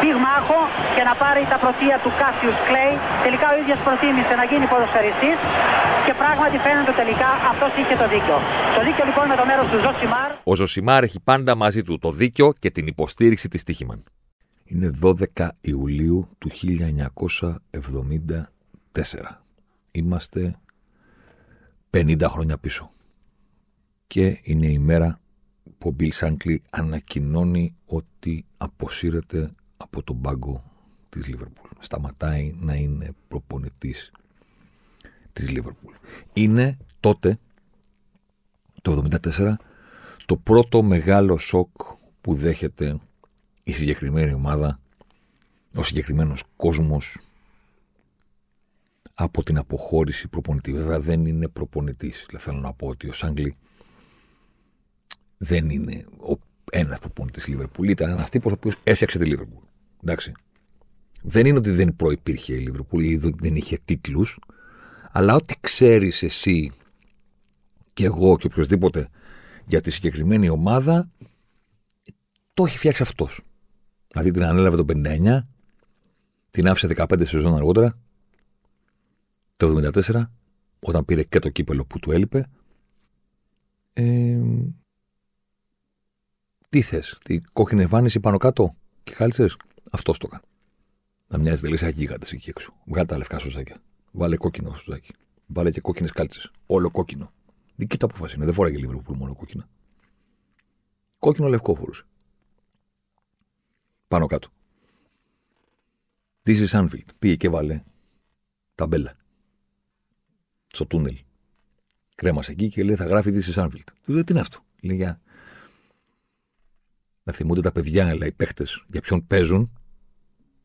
πυγμάχο και να πάρει τα πρωτεία του Κάσιους Κλέη. Τελικά ο ίδιος προτίμησε να γίνει ποδοσφαιριστής και πράγματι φαίνεται τελικά αυτός είχε το δίκιο. Το δίκιο λοιπόν με το μέρος του Ζωσιμάρ. Ο Ζωσιμάρ έχει πάντα μαζί του το δίκιο και την υποστήριξη της τύχης μαν. Είναι 12 Ιουλίου του 1974. Είμαστε 50 χρόνια πίσω. Και είναι η μέρα που ο Μπιλ Σάνκλι ανακοινώνει ότι αποσύρεται από τον πάγκο της Λίβερπουλ. Σταματάει να είναι προπονητής της Λίβερπουλ. Είναι τότε, το 1974, το πρώτο μεγάλο σοκ που δέχεται η συγκεκριμένη ομάδα, ο συγκεκριμένος κόσμος από την αποχώρηση προπονητή. Βέβαια δεν είναι προπονητής. Δηλαδή θέλω να πω ότι ο Σάγκλι δεν είναι ο ένας προπονητής Λίβερπουλ. Ήταν ένας τύπος ο οποίος έφτιαξε τη Λίβερπουλ. Εντάξει. Δεν είναι ότι δεν προπήρχε η Λίβερπουλ ή δεν είχε τίτλους, αλλά ό,τι ξέρεις εσύ και εγώ και οποιοδήποτε για τη συγκεκριμένη ομάδα, το έχει φτιάξει αυτός. Δηλαδή την ανέλαβε το 59, την άφησε 15 σεζόν αργότερα, το 74, όταν πήρε και το κύπελο που του έλειπε. Ε, τι θες, τη κόκκινη εμφάνιση πάνω κάτω και χάλισε. Αυτός το έκανε. Να μοιάζει τελείω σαν γίγαντες εκεί έξω. Βγάλε τα λευκά σουζάκια. Βάλε κόκκινο σουζάκι. Βάλε και κόκκινες κάλτσες. Όλο κόκκινο. Δική του απόφαση είναι. Δεν φοράγε που μόνο κόκκινα. Κόκκινο λευκό φορούσε. Πάνω κάτω. This is Anfield. Πήγε και βάλε ταμπέλα. Στο τούνελ. Κρέμασε εκεί και λέει θα γράφει This is Anfield. Του λέει τι είναι αυτό; Λέει για να θυμούνται τα παιδιά, αλλά οι παίχτες για ποιον παίζουν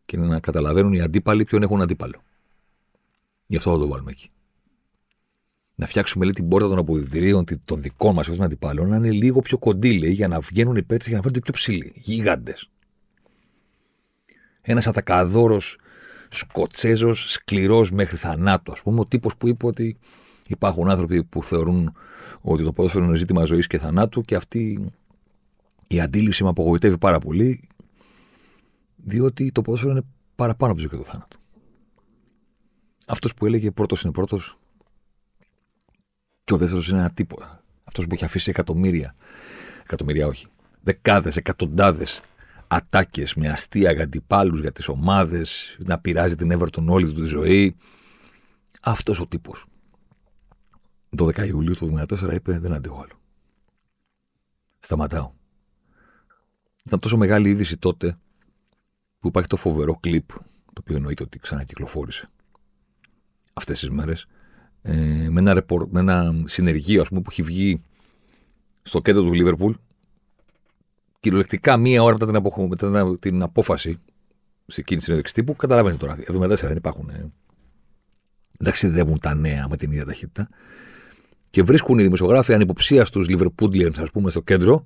και να καταλαβαίνουν οι αντίπαλοι ποιον έχουν αντίπαλο. Γι' αυτό θα το βάλουμε εκεί. Να φτιάξουμε λέει, την πόρτα των αποδητηρίων των δικών μας των αντιπάλων να είναι λίγο πιο κοντή, λέει, για να βγαίνουν οι παίχτε για να φαίνονται πιο ψηλοί. Γίγαντες. Ένας ατακαδόρος Σκοτσέζος, σκληρός μέχρι θανάτου, ας πούμε, ο τύπος που είπε ότι υπάρχουν άνθρωποι που θεωρούν ότι το ποδόσφαιρο είναι ζήτημα ζωής και θανάτου και αυτοί η αντίληψη με απογοητεύει πάρα πολύ, διότι το ποδόσφαιρο είναι παραπάνω από το ζωή και το θάνατο. Αυτός που έλεγε πρώτος είναι πρώτος, και ο δεύτερος είναι ένα τίποτα. Αυτός που έχει αφήσει εκατομμύρια, εκατομμύρια όχι, δεκάδες, εκατοντάδες ατάκες με αστεία για αντιπάλου, για τις ομάδες, να πειράζει την Everton όλη του τη ζωή. Αυτός ο τύπος. 12 Ιουλίου του 2014 είπε: Δεν αντέχω άλλο. Σταματάω. Ήταν τόσο μεγάλη είδηση τότε που υπάρχει το φοβερό κλιπ, το οποίο εννοείται ότι ξανακυκλοφόρησε αυτές τις μέρες, ε, με, ένα ρεπορ, με ένα συνεργείο ας πούμε, που έχει βγει στο κέντρο του Λίβερπουλ κυριολεκτικά μία ώρα μετά την, απο, μετά την απόφαση σε εκείνη τη συνέντευξη τύπου, καταλαβαίνετε τώρα. Εδώ μετά δεν υπάρχουν. Ε, δεν ταξιδεύουν τα νέα με την ίδια ταχύτητα. Και βρίσκουν οι δημοσιογράφοι ανυποψίας στου Λιβερπούντλιεν, ας πούμε, στο κέντρο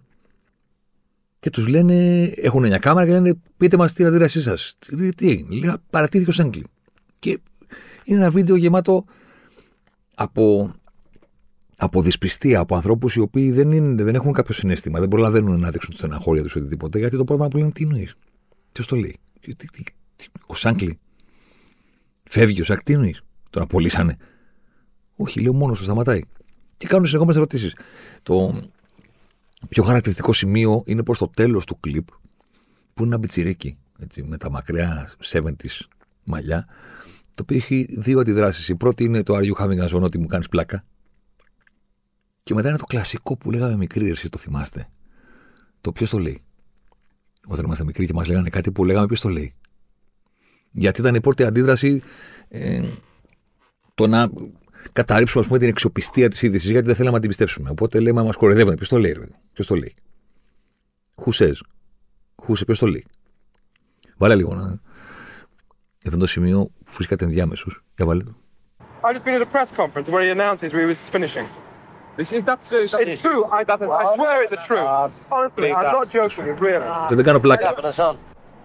και τους λένε, έχουν μια κάμερα και λένε πείτε μας την αντίδρασή σας. Τι, τι έγινε, λέει παρατήθηκε ο Σέγκλι. Και είναι ένα βίντεο γεμάτο από, από δυσπιστία, από ανθρώπους οι οποίοι δεν, είναι, δεν έχουν κάποιο συνέστημα, δεν προλαβαίνουν να δείξουν τη στεναχώρια τους οτιδήποτε, γιατί το πρόβλημα που λένε τι εννοείς. Ποιος το λέει. Τι, τι, τι, ο Σάνκλι. Φεύγει ο Σάνκλι, τι εννοείς. Τον απολύσανε. Όχι, λέω μόνος του σταματάει. Και κάνουν συνεχόμενες ερωτήσεις. Το, πιο χαρακτηριστικό σημείο είναι προ το τέλος του κλιπ, που είναι ένα πιτσιρίκι, έτσι, με τα μακριά 70 μαλλιά, το οποίο έχει δύο αντιδράσεις. Η πρώτη είναι το Are you having a ότι μου κάνεις πλάκα. Και μετά είναι το κλασικό που λέγαμε μικροί, εσύ το θυμάστε. Το ποιος το λέει. Όταν ήμασταν μικροί και μας λέγανε κάτι που λέγαμε ποιος το λέει. Γιατί ήταν η πρώτη αντίδραση ε, το να καταρρίψουμε πούμε, την αξιοπιστία της είδησης, γιατί δεν θέλαμε να την πιστέψουμε. Οπότε λέμε, μας κοροϊδεύουν. Ποιος το λέει, ρε. Ποιος το λέει. Who says; Who says, ποιος το λέει. Βάλε λίγο να. Εδώ το σημείο που βρίσκεται ενδιάμεσους. Για βάλε το. I've just been at a press conference where he announces we was finishing. This is that's true. It's true. I, I swear it's the truth. Honestly, I'm not joking. Really. Δεν κάνω πλάκα.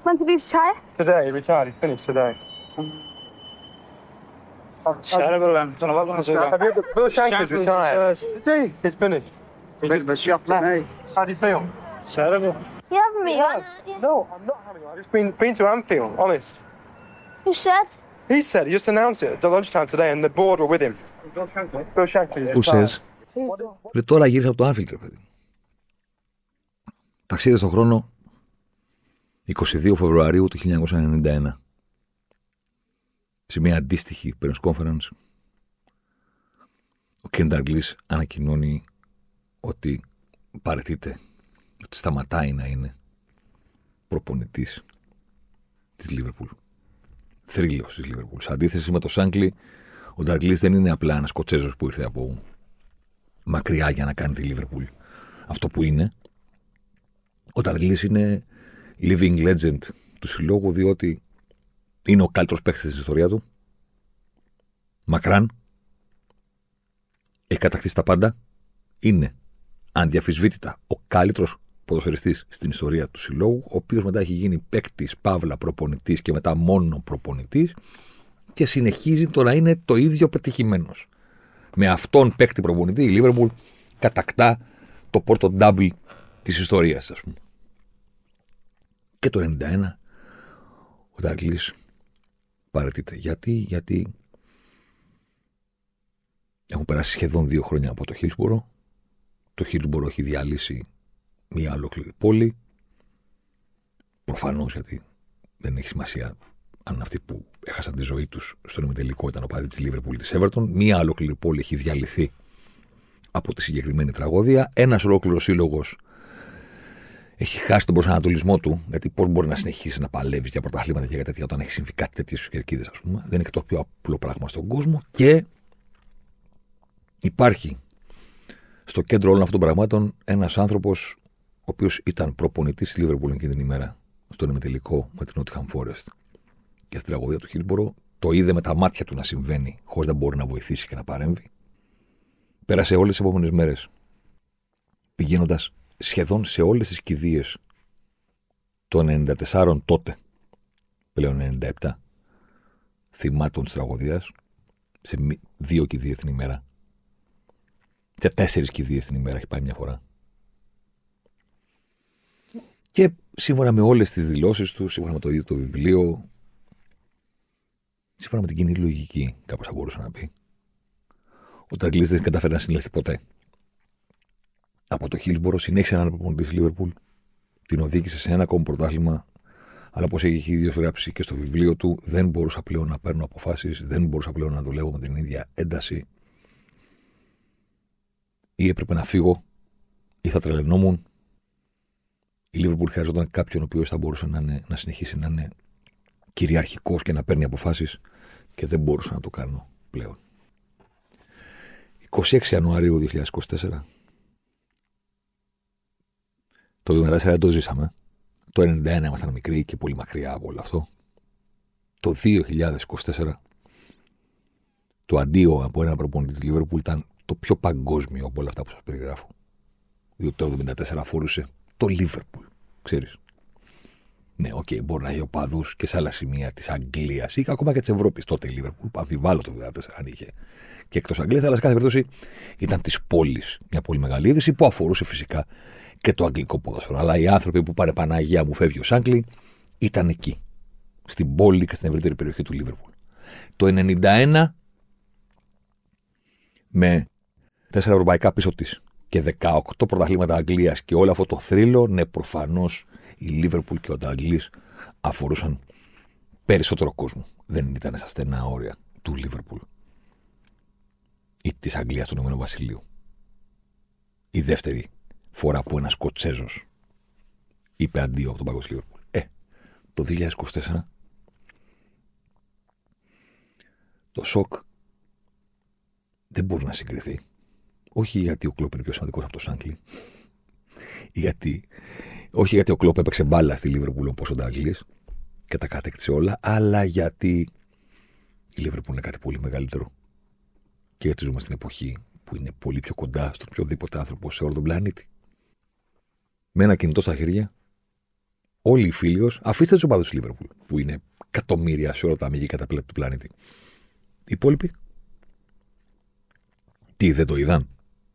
When did he retire? Today, he retired. He's finished today. Terrible. um, Don't know what I'm going to say. Have you ever, Bill Shankly's Shankly's retired. retired. Is he? He's finished. Bit of a shock to me. How do you feel? Terrible. You having me on? No, I'm not having it. I've just been, been to Anfield, honest. Who said? He said, he just announced it at the lunchtime today and the board were with him. Bill Shankly. Bill Shankly. is Πού retired. σες. Λέει, τώρα γύρισα από το Άνφιλτ, ρε παιδί. Ταξίδι στον χρόνο 22 Φεβρουαρίου του 1991. Σε μια αντίστοιχη press conference, ο Κεν Νταγκλής ανακοινώνει ότι παρετείται, ότι σταματάει να είναι προπονητής της Λίβερπουλ. Θρύλος της Λίβερπουλ. Σε αντίθεση με το Σάνκλι, ο Νταγκλής δεν είναι απλά ένας Σκοτσέζος που ήρθε από μακριά για να κάνει τη Λίβερπουλ αυτό που είναι. Ο Νταγκλής είναι living legend του συλλόγου διότι είναι ο καλύτερος παίκτης της ιστορίας του. Μακράν. Έχει κατακτήσει τα πάντα. Είναι ανδιαφυσβήτητα ο καλύτερος ποδοσφαιριστής στην ιστορία του συλλόγου, ο οποίος μετά έχει γίνει παίκτης, παύλα, προπονητής και μετά μόνο προπονητής και συνεχίζει το να είναι το ίδιο πετυχημένος. Με αυτόν παίκτη προπονητή η Λίβερπουλ κατακτά το πρώτο double της ιστορίας, ας πούμε. Και το 91 ο Νταγκλής παρετείται. Γιατί, γιατί έχουν περάσει σχεδόν δύο χρόνια από το Χίλσμπορο. Το Χίλσμπορο έχει διαλύσει μια ολόκληρη πόλη. Προφανώς γιατί δεν έχει σημασία αν αυτοί που έχασαν τη ζωή τους στον ημιτελικό ήταν ο παδί της Λίβερπουλ της Everton. Μια ολόκληρη πόλη έχει διαλυθεί από τη συγκεκριμένη τραγωδία. Ένας ολόκληρος σύλλογος έχει χάσει τον προσανατολισμό του, γιατί πώς μπορεί να συνεχίσει να παλεύει για πρωταθλήματα και για τέτοια όταν έχει συμβεί κάτι τέτοιο στους κερκίδες, ας πούμε. Δεν είναι και το πιο απλό πράγμα στον κόσμο. Και υπάρχει στο κέντρο όλων αυτών των πραγμάτων ένας άνθρωπος ο οποίος ήταν προπονητής τη Λίβερπουλ εκείνη την ημέρα στον ημιτελικό με την Nottingham Forest και στην τραγωδία του Χίλμπορο. Το είδε με τα μάτια του να συμβαίνει, χωρίς να μπορεί να βοηθήσει και να παρέμβει. Πέρασε όλες τις επόμενες μέρες πηγαίνοντας σχεδόν σε όλες τις κηδείες των 94 τότε, πλέον 97, θυμάτων της τραγωδίας, σε μη- δύο κηδείες την ημέρα. Σε τέσσερις κηδείες την ημέρα έχει πάει μια φορά. Και σύμφωνα με όλες τις δηλώσεις τους, σύμφωνα με το ίδιο το βιβλίο, σύμφωνα με την κοινή λογική, κάπως θα μπορούσα να πει, ο Τραγκλής δεν καταφέρει να συνελθεί ποτέ από το Χίλσμπορο, συνέχισε να είναι προπονητή της Λίβερπουλ, την οδήγησε σε ένα ακόμη πρωτάθλημα, αλλά όπως έχει ίδιο γράψει και στο βιβλίο του, δεν μπορούσα πλέον να παίρνω αποφάσεις, δεν μπορούσα πλέον να δουλεύω με την ίδια ένταση. Ή έπρεπε να φύγω, ή θα τρελαινόμουν. Η Λίβερπουλ χρειαζόταν κάποιον ο οποίος θα μπορούσε να, είναι, να συνεχίσει να είναι κυριαρχικός και να παίρνει αποφάσεις και δεν μπορούσα να το κάνω πλέον. 26 Ιανουαρίου 2024 το 1974 δεν το ζήσαμε. Το 1991 ήμασταν μικροί και πολύ μακριά από όλο αυτό. Το 2024 το αντίο από ένα προπονητή της Λίβερπουλ ήταν το πιο παγκόσμιο από όλα αυτά που σας περιγράφω. Διότι το 1974 αφορούσε το Λίβερπουλ. Ξέρεις. Ναι, OK, okay, μπορεί να έχει οπαδούς και σε άλλα σημεία της Αγγλίας ή ακόμα και της Ευρώπης. Τότε η Λίβερπουλ, αμφιβάλλω το 1974 αν είχε και εκτός Αγγλίας, αλλά σε κάθε περίπτωση ήταν της πόλης. Μια πολύ μεγάλη είδηση που αφορούσε φυσικά και το αγγλικό ποδόσφαιρο. Αλλά οι άνθρωποι που πάνε Παναγία μου φεύγει ο Σάνκλι ήταν εκεί. Στην πόλη και στην ευρύτερη περιοχή του Λίβερπουλ. Το 91 με τέσσερα ευρωπαϊκά πίσω της και 18 πρωταθλήματα Αγγλίας και όλο αυτό το θρύλο, ναι, προφανώς η Λίβερπουλ και ο Νταγκλής αφορούσαν περισσότερο κόσμο. Δεν ήταν στα στενά όρια του Λίβερπουλ ή της Αγγλίας του Ηνωμένου Βασιλείου. Η δεύτερη φορά που ένας Σκοτσέζος είπε αντίο από τον παγκόσμιο Λίβερπουλ. Ε, το 2024 το σοκ δεν μπορεί να συγκριθεί. Όχι γιατί ο Κλόπ είναι πιο σημαντικός από το Σάνκλι. γιατί, όχι γιατί ο Κλόπ έπαιξε μπάλα στη Λίβερπουλ όπως ο Ντάγκλι και τα κατέκτησε όλα, αλλά γιατί η Λίβερπουλ είναι κάτι πολύ μεγαλύτερο Και γιατί ζούμε στην εποχή που είναι πολύ πιο κοντά στον οποιοδήποτε άνθρωπο σε όλο τον πλανήτη. Με ένα κινητό στα χέρια, όλοι οι φίλοι ως, αφήστε τους οπαδούς του Λίβερπουλ, που είναι εκατομμύρια σε όλα τα αμυγή καταπλέκτη του πλανήτη. Οι υπόλοιποι. Τι, δεν το είδαν.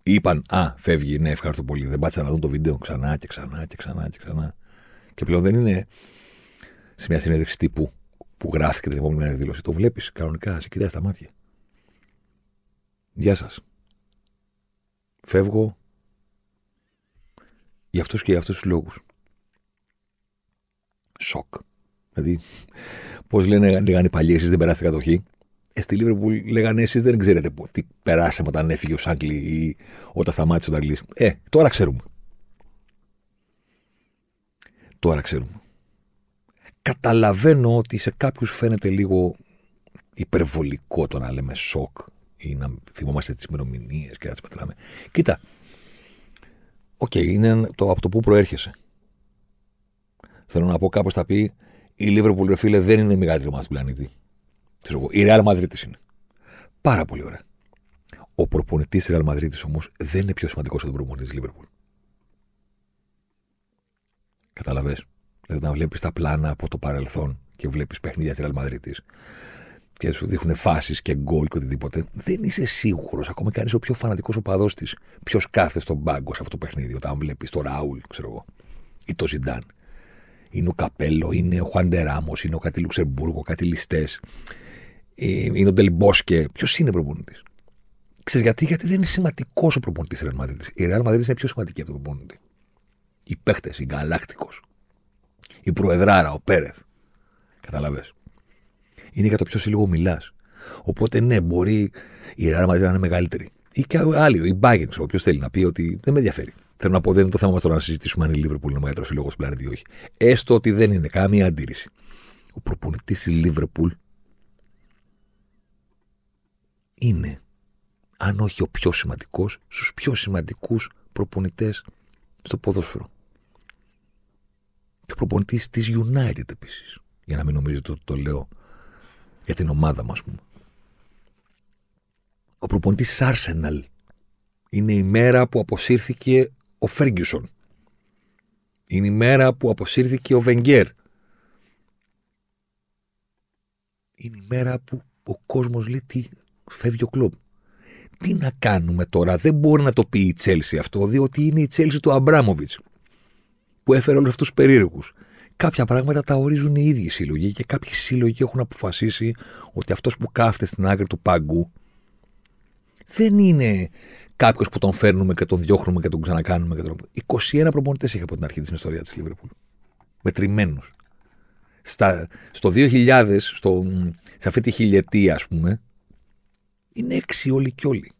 Είπαν, Α, φεύγει, ναι, ευχαριστώ πολύ. Δεν πάτησαν να δουν το βίντεο ξανά και ξανά και ξανά και ξανά. Και πλέον δεν είναι σε μια συνέντευξη τύπου που γράφτηκε την επόμενη μέρα η δήλωση. Το βλέπεις κανονικά, σε κοιτάει στα μάτια. Γεια σας. Φεύγω για αυτούς και για αυτούς τους λόγους. Σοκ. Δηλαδή, πώς λένε, λέγανε οι παλιοί, εσείς δεν περάσετε κατοχή. Ε, στη Λίβερπουλ λέγανε εσείς δεν ξέρετε πο- τι περάσαμε όταν έφυγε ο Σάγκλι ή όταν σταμάτησε ο Νταγκλής. Ε, τώρα ξέρουμε. Τώρα ξέρουμε. Καταλαβαίνω ότι σε κάποιους φαίνεται λίγο υπερβολικό το να λέμε σοκ ή να θυμόμαστε τις ημερομηνίες και να τις μετράμε. Κοίτα, οκ, είναι το, από το που προέρχεσαι. Θέλω να πω κάπως θα πει η Λίβερπουλ, ρε φίλε, δεν είναι η μεγαλύτερη ομάδα του πλανήτη. Ξέρω εγώ, η Real Madrid της είναι. Πάρα πολύ ωραία. Ο προπονητής της Real Madrid όμως δεν είναι πιο σημαντικός από τον προπονητή της Λίβερπουλ. Κατάλαβες. Δηλαδή, όταν βλέπεις τα πλάνα από το παρελθόν και βλέπεις παιχνίδια της Real Madrid και σου δείχνουν φάσεις και γκολ και οτιδήποτε, δεν είσαι σίγουρος, ακόμα και αν είσαι ο πιο φανατικός οπαδός της, ποιος κάθεται στον πάγκο σε αυτό το παιχνίδι. Όταν βλέπεις το Ράουλ, ξέρω εγώ, ή το Ζιντάν. Είναι ο Καπέλο, είναι ο Χουαντεράμο, είναι ο κάτι Λουξεμβούργο, κάτι ληστές. Είναι ο Ντελμπόσκε. Ποιος είναι προπονητής; Ξέρεις γιατί, γιατί δεν είναι σημαντικός ο προπονητής της Real Madrid. Η Real Madrid είναι πιο σημαντική από τον προπονητή. Οι παίχτε, η Γκαλάκτικο, η Προεδράρα, ο Πέρεθ. Καταλαβέ. Είναι για το ποιο σύλλογο μιλάς. Οπότε ναι, μπορεί η Real Madrid να είναι μεγαλύτερη. Ή και άλλοι, η Bayern, ο οποίο θέλει να πει ότι δεν με ενδιαφέρει. Θέλω να πω, δεν είναι το θέμα μας τώρα να συζητήσουμε αν η Liverpool είναι ο μεγαλύτερος σύλλογος του πλανήτη ή όχι. Έστω ότι δεν είναι καμία αντίρρηση. Ο προπονητής της Liverpool είναι, αν όχι ο πιο σημαντικός, στους πιο σημαντικούς προπονητές στο ποδόσφαιρο. Και ο προπονητής της United επίσης. Για να μην νομίζετε ότι το λέω για την ομάδα μας, πούμε. Ο προπονητής Arsenal. Είναι η μέρα που αποσύρθηκε ο Φέργκιουσον. Είναι η μέρα που αποσύρθηκε ο Βενγκέρ. Είναι η μέρα που ο κόσμος λέει τι φεύγει ο κλομπ. Τι να κάνουμε τώρα, δεν μπορεί να το πει η Τσέλσι αυτό, διότι είναι η Τσέλσι του Αμπράμοβιτς που έφερε όλους αυτούς τους περίεργους. Κάποια πράγματα τα ορίζουν οι ίδιοι σύλλογοι και κάποιοι σύλλογοι έχουν αποφασίσει ότι αυτός που κάθεται στην άκρη του πάγκου δεν είναι κάποιος που τον φέρνουμε και τον διώχνουμε και τον ξανακάνουμε. Και τον... 21 προπονητές έχει από την αρχή της ιστορίας της Λίβερπουλ. Μετρημένους. Στο 2000, στο, σε αυτή τη χιλιετία, ας πούμε, είναι έξι όλοι και όλοι.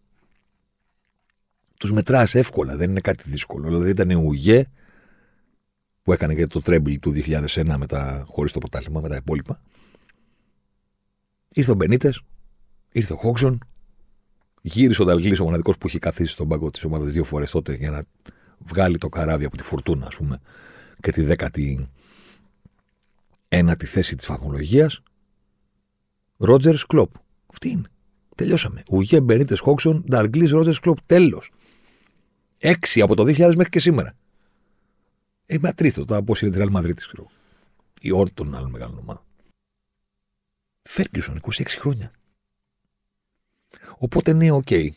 Τους μετράς εύκολα, δεν είναι κάτι δύσκολο. Δηλαδή ήταν ο Ουγέ που έκανε και το τρέμπλ του 2001 μετά, χωρίς το πρωτάθλημα, με τα υπόλοιπα. Ήρθε ο Μπενίτες, ήρθε ο Χόξον, γύρισε ο Νταλγλής, ο μοναδικός που είχε καθίσει στον πάγκο της ομάδας δύο φορές τότε για να βγάλει το καράβι από τη φουρτούνα, ας πούμε, και τη δέκατη ένατη θέση της βαθμολογίας. Ρότζερς Κλοπ. Αυτή είναι. Τελειώσαμε. Ουγιέ Μπενίτεθ Χόντσον, Νταλγκλίς Ρότζερς Κλοπ. Τέλος. Έξι από το 2000 μέχρι και σήμερα. Ε, μέτρησ' το τώρα πόσοι είναι της Real Madrid, ξέρω. Ή όλων των άλλων μεγάλων ομάδων. Φέργκισον, 26 χρόνια. Οπότε ναι, OK. Okay.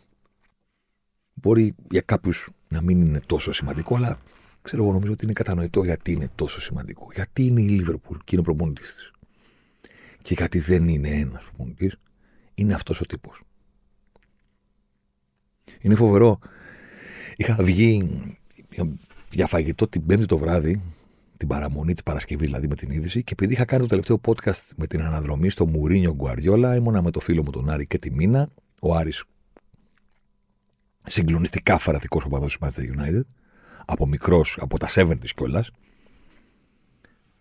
Μπορεί για κάποιους να μην είναι τόσο σημαντικό, αλλά ξέρω εγώ νομίζω ότι είναι κατανοητό γιατί είναι τόσο σημαντικό. Γιατί είναι η Λίβερπουλ και είναι ο προπονητής της. Και γιατί δεν είναι ένας προπονητής, είναι αυτός ο τύπος. Είναι φοβερό. Είχα βγει για φαγητό την Πέμπτη το βράδυ, την παραμονή της Παρασκευής δηλαδή με την είδηση, και επειδή είχα κάνει το τελευταίο podcast με την αναδρομή στο Μουρίνιο Γκουαριόλα, ήμουνα με το φίλο μου τον Άρη και τη Μίνα, ο Άρης συγκλονιστικά φαρατικό οπαδός της Manchester United, από μικρός, από τα 70 κιόλας.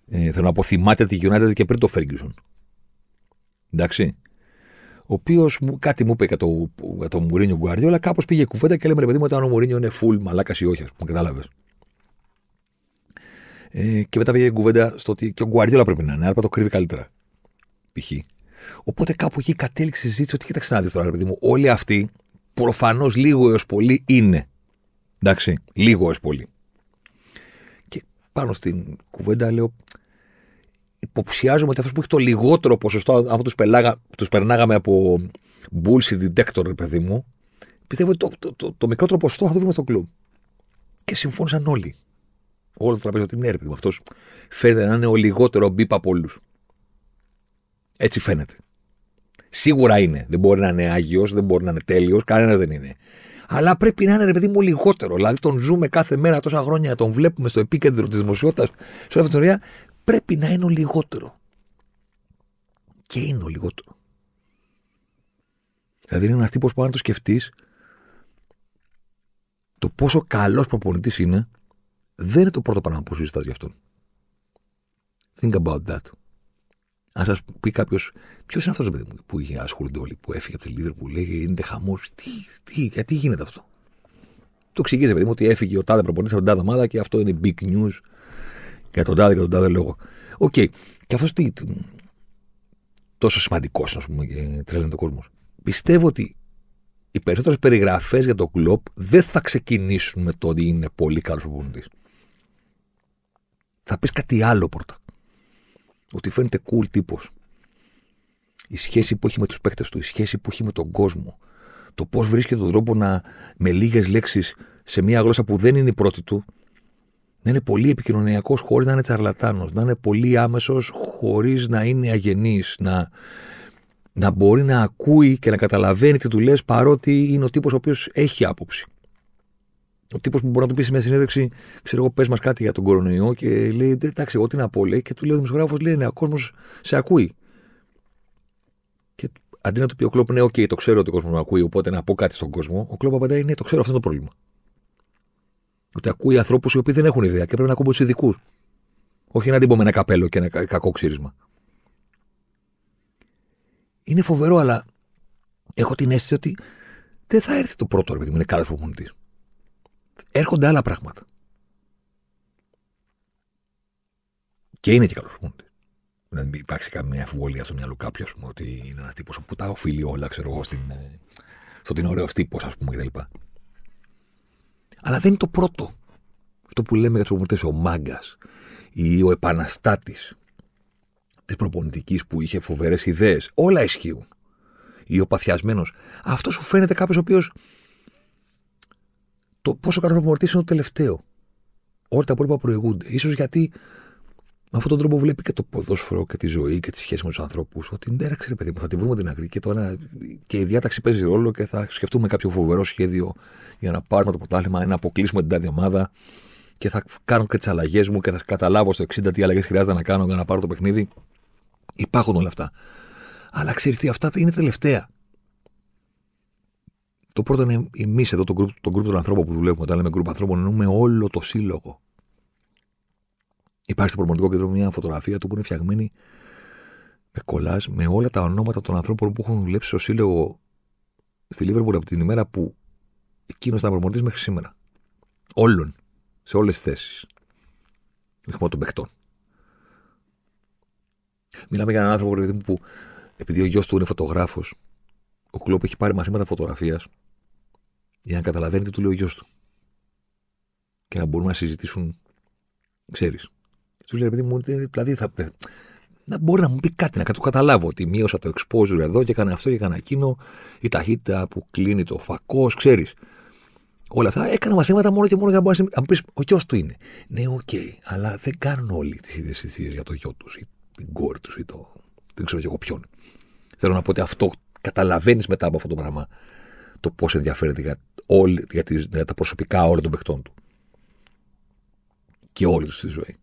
Ε, θέλω να πω, θυμάται τη United και πριν το Ferguson. Εντάξει. Ο οποίος κάτι μου είπε για το, για το Μουρίνιο Γκουαρδιόλα, κάπως πήγε κουβέντα και λέμε ρε παιδί μου, όταν ο Μουρίνιο είναι full μαλάκας ή όχι, ας πούμε, κατάλαβες. Ε, και μετά πήγε κουβέντα στο ότι και ο Γκουαρδιόλα πρέπει να είναι, αλλά το κρύβει καλύτερα. Π.χ. Οπότε κάπου εκεί κατέληξε η συζήτηση ότι κοίταξε να δεις τώρα, ρε παιδί μου, όλοι αυτοί προφανώς λίγο έως πολύ είναι. Εντάξει, λίγο έως πολύ. Και πάνω στην κουβέντα λέω, υποψιάζομαι ότι αυτός που έχει το λιγότερο ποσοστό, αν τους τους περνάγαμε από bullshit detector, ρε παιδί μου, πιστεύω ότι το, το, το, το μικρότερο ποσοστό θα το βρούμε στον Κλοπ. Και συμφώνησαν όλοι. Όλο το τραπέζι ότι ναι, ρε παιδί μου, αυτός φαίνεται να είναι ο λιγότερο μπίπ από όλους. Έτσι φαίνεται. Σίγουρα είναι. Δεν μπορεί να είναι άγιος, δεν μπορεί να είναι τέλειος, κανένας δεν είναι. Αλλά πρέπει να είναι ρε παιδί μου λιγότερο. Δηλαδή τον ζούμε κάθε μέρα τόσα χρόνια, τον βλέπουμε στο επίκεντρο της δημοσιότητας, σε όλη αυτή Πρέπει να είναι ο λιγότερο. Και είναι ο λιγότερο. Δηλαδή είναι ένας τύπος που αν το σκεφτείς, το πόσο καλός προπονητής είναι, δεν είναι το πρώτο πράγμα που συζητάς γι' αυτόν. Think about that. Αν σας πει κάποιος, ποιος είναι αυτός που είχε ασχολούνται όλοι, που έφυγε από τη Λίδερ, που λέει είναι χαμός, τι, τι, γιατί γίνεται αυτό; Το εξηγήσει, παιδί μου, ότι έφυγε ο τάδε προπονητής από την τάδε ομάδα και αυτό είναι big news για τον τάδε και τον τάδε λόγο. OK. Okay. Και αυτός τι. Τόσο σημαντικός, ας πούμε, και τρέλανε τον κόσμο. Πιστεύω ότι οι περισσότερες περιγραφές για τον Κλοπ δεν θα ξεκινήσουν με το ότι είναι πολύ καλός προπονητής. Θα πεις κάτι άλλο πρώτα. Ότι φαίνεται cool τύπος. Η σχέση που έχει με τους παίκτες του, η σχέση που έχει με τον κόσμο. Το πώς βρίσκεται τον τρόπο να με λίγες λέξεις σε μια γλώσσα που δεν είναι η πρώτη του, να είναι πολύ επικοινωνιακός χωρίς να είναι τσαρλατάνος, να είναι πολύ άμεσος χωρίς να είναι αγενής, να, να μπορεί να ακούει και να καταλαβαίνει τι του λες παρότι είναι ο τύπος ο οποίος έχει άποψη. Ο τύπος που μπορεί να του πει σε μια συνέντευξη, ξέρω εγώ, πες μας κάτι για τον κορονοϊό και λέει, εντάξει, εγώ τι να πω, λέει, και του λέει ο δημοσιογράφος, λέει, ναι, ο κόσμος σε ακούει. Και αντί να του πει ο Κλόπ, ναι, οκ, το ξέρω ότι ο κόσμος με ακούει, οπότε να πω κάτι στον κόσμο, ο Κλόπ απαντάει, ναι, το ξέρω, αυτό είναι το πρόβλημα. Ότι ακούει ανθρώπους οι οποίοι δεν έχουν ιδέα και πρέπει να ακούει τους ειδικούς. Όχι έναν τύπο με ένα καπέλο και ένα κακό ξύρισμα. Είναι φοβερό, αλλά έχω την αίσθηση ότι δεν θα έρθει το πρώτο ρε παιδί μου, είναι καλός προπονητής έρχονται άλλα πράγματα. Και είναι και καλός προπονητή. Να μην υπάρξει καμία αμφιβολία στο μυαλό κάποιου, ότι είναι ένας τύπος που τα οφείλει όλα, ξέρω εγώ, στην, ε, στο ότι είναι ωραίος τύπος, ας πούμε, κτλ. Αλλά δεν είναι το πρώτο. Αυτό που λέμε για τους προπονητές, ο μάγκας ή ο επαναστάτης της προπονητικής που είχε φοβερές ιδέες. Όλα ισχύουν. Ή ο παθιασμένος. Αυτό σου φαίνεται κάποιος ο οποίος το πόσο καλό προπονητή είναι το τελευταίο. Όλα τα υπόλοιπα προηγούνται. σω γιατί με αυτόν τον τρόπο βλέπει και το ποδόσφαιρο και τη ζωή και τη σχέση με τους ανθρώπους. Ότι εντάξει, ρε παιδί μου, θα τη βρούμε την άκρη και, το ένα, και η διάταξη παίζει ρόλο και θα σκεφτούμε κάποιο φοβερό σχέδιο για να πάρουμε το πρωτάθλημα, να αποκλείσουμε την τάδε ομάδα και θα κάνω και τις αλλαγές μου και θα καταλάβω στο 60 τι αλλαγές χρειάζεται να κάνω για να πάρω το παιχνίδι. Υπάρχουν όλα αυτά. Αλλά ξέρεις αυτά είναι τελευταία. Το πρώτο είναι εμείς εδώ, τον γκρουπ, τον των ανθρώπων που δουλεύουμε. Όταν λέμε γκρουπ ανθρώπων, εννοούμε όλο το σύλλογο. Υπάρχει στο προπονητικό κέντρο μια φωτογραφία του που είναι φτιαγμένη με κολλάζ, με όλα τα ονόματα των ανθρώπων που έχουν δουλέψει στο σύλλογο στη Λίβερπουλ από την ημέρα που εκείνος ήταν προπονητής μέχρι σήμερα. Όλων. Σε όλες τις θέσεις. Όχι μόνο των παιχτών. Μιλάμε για έναν άνθρωπο που επειδή ο γιος του είναι φωτογράφος, ο Κλόπ έχει πάρει μαθήματα φωτογραφίας για να καταλαβαίνει τι του λέει ο γιος του. Και να μπορούμε να συζητήσουν, ξέρεις. Τους λέει, παιδί μου, δηλαδή θα, να μπορεί να μου πει κάτι, να το καταλάβω. Ότι μείωσα το exposure εδώ και έκανα αυτό και έκανα εκείνο. Η ταχύτητα που κλείνει ο φακός, ξέρεις. Όλα αυτά έκανα μαθήματα μόνο και μόνο για να μπορείς να μου πεις: Ο γιος του είναι. Ναι, OK, okay, αλλά δεν κάνουν όλοι τις ίδιες θυσίες για το γιο τους ή την κόρη τους ή το. Δεν ξέρω κι εγώ ποιον. Θέλω να πω ότι αυτό καταλαβαίνεις μετά από αυτό το πράγμα το πώς ενδιαφέρεται για, όλη, για, τις, για τα προσωπικά όλων των παιχτών του. Και όλη τους τη ζωή.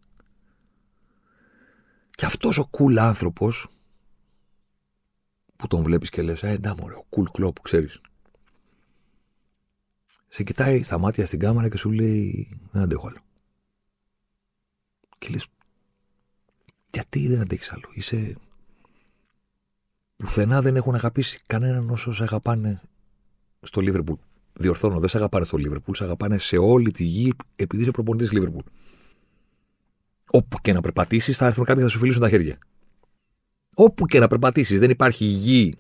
Και αυτός ο cool άνθρωπος που τον βλέπεις και λες, Ε, να μωρέ, ο cool κλοπ, ξέρεις. Σε κοιτάει στα μάτια στην κάμερα και σου λέει, Δεν αντέχω άλλο. Και λες, γιατί δεν αντέχεις άλλο. Είσαι πουθενά δεν έχουν αγαπήσει κανέναν όσο σε αγαπάνε στο Λίβερπουλ. Διορθώνω, δεν σε αγαπάνε στο Λίβερπουλ, σε αγαπάνε σε όλη τη γη επειδή είσαι προπονητής Λίβερπουλ. Όπου και να περπατήσεις, θα έρθουν κάποιοι και θα σου φιλήσουν τα χέρια. Όπου και να περπατήσεις, δεν υπάρχει γη,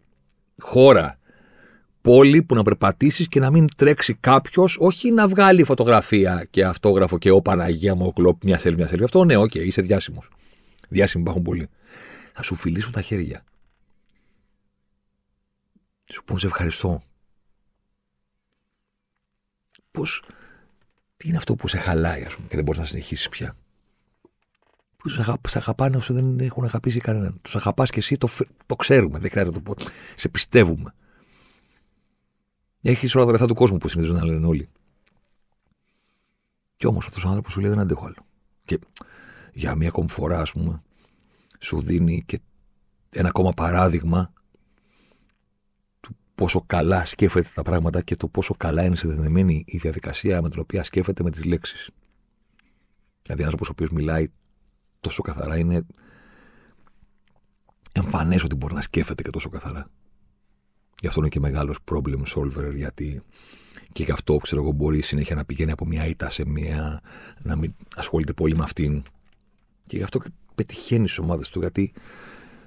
χώρα, πόλη που να περπατήσεις και να μην τρέξει κάποιος, όχι να βγάλει φωτογραφία και αυτόγραφο και ο Παναγία μου, ο Κλοπ, μια σέλφι, μια σέλφι. Αυτό ναι, οκ, είσαι διάσημος. Διάσημοι υπάρχουν πολλοί. Θα σου φιλήσουν τα χέρια. Σου πούν σε ευχαριστώ. Πώς. Τι είναι αυτό που σε χαλάει, ας πούμε, και δεν μπορείς να συνεχίσεις πια; Που σε, αγα... σε αγαπάνε όσο δεν έχουν αγαπήσει κανέναν. Τους αγαπάς και εσύ, το, φε- το ξέρουμε, δεν χρειάζεται να το πω. Σε πιστεύουμε. Έχεις όλα τα λεφτά του κόσμου που συνήθω να λένε όλοι. Κι όμως αυτός ο άνθρωπος σου λέει δεν αντέχω άλλο. Και για μία ακόμη φορά, ας πούμε, σου δίνει και ένα ακόμα παράδειγμα του πόσο καλά σκέφτεται τα πράγματα και το πόσο καλά είναι συνδεδεμένη η διαδικασία με την οποία σκέφτεται με τις λέξεις. Δηλαδή, ένα άνθρωπος ο οποίος μιλάει τόσο καθαρά είναι εμφανές ότι μπορεί να σκέφτεται και τόσο καθαρά. Γι' αυτό είναι και μεγάλος problem solver, γιατί και γι' αυτό ξέρω εγώ μπορεί συνέχεια να πηγαίνει από μια ήττα σε μια. να μην ασχολείται πολύ με αυτήν. Και γι' αυτό και πετυχαίνει στις ομάδες του, γιατί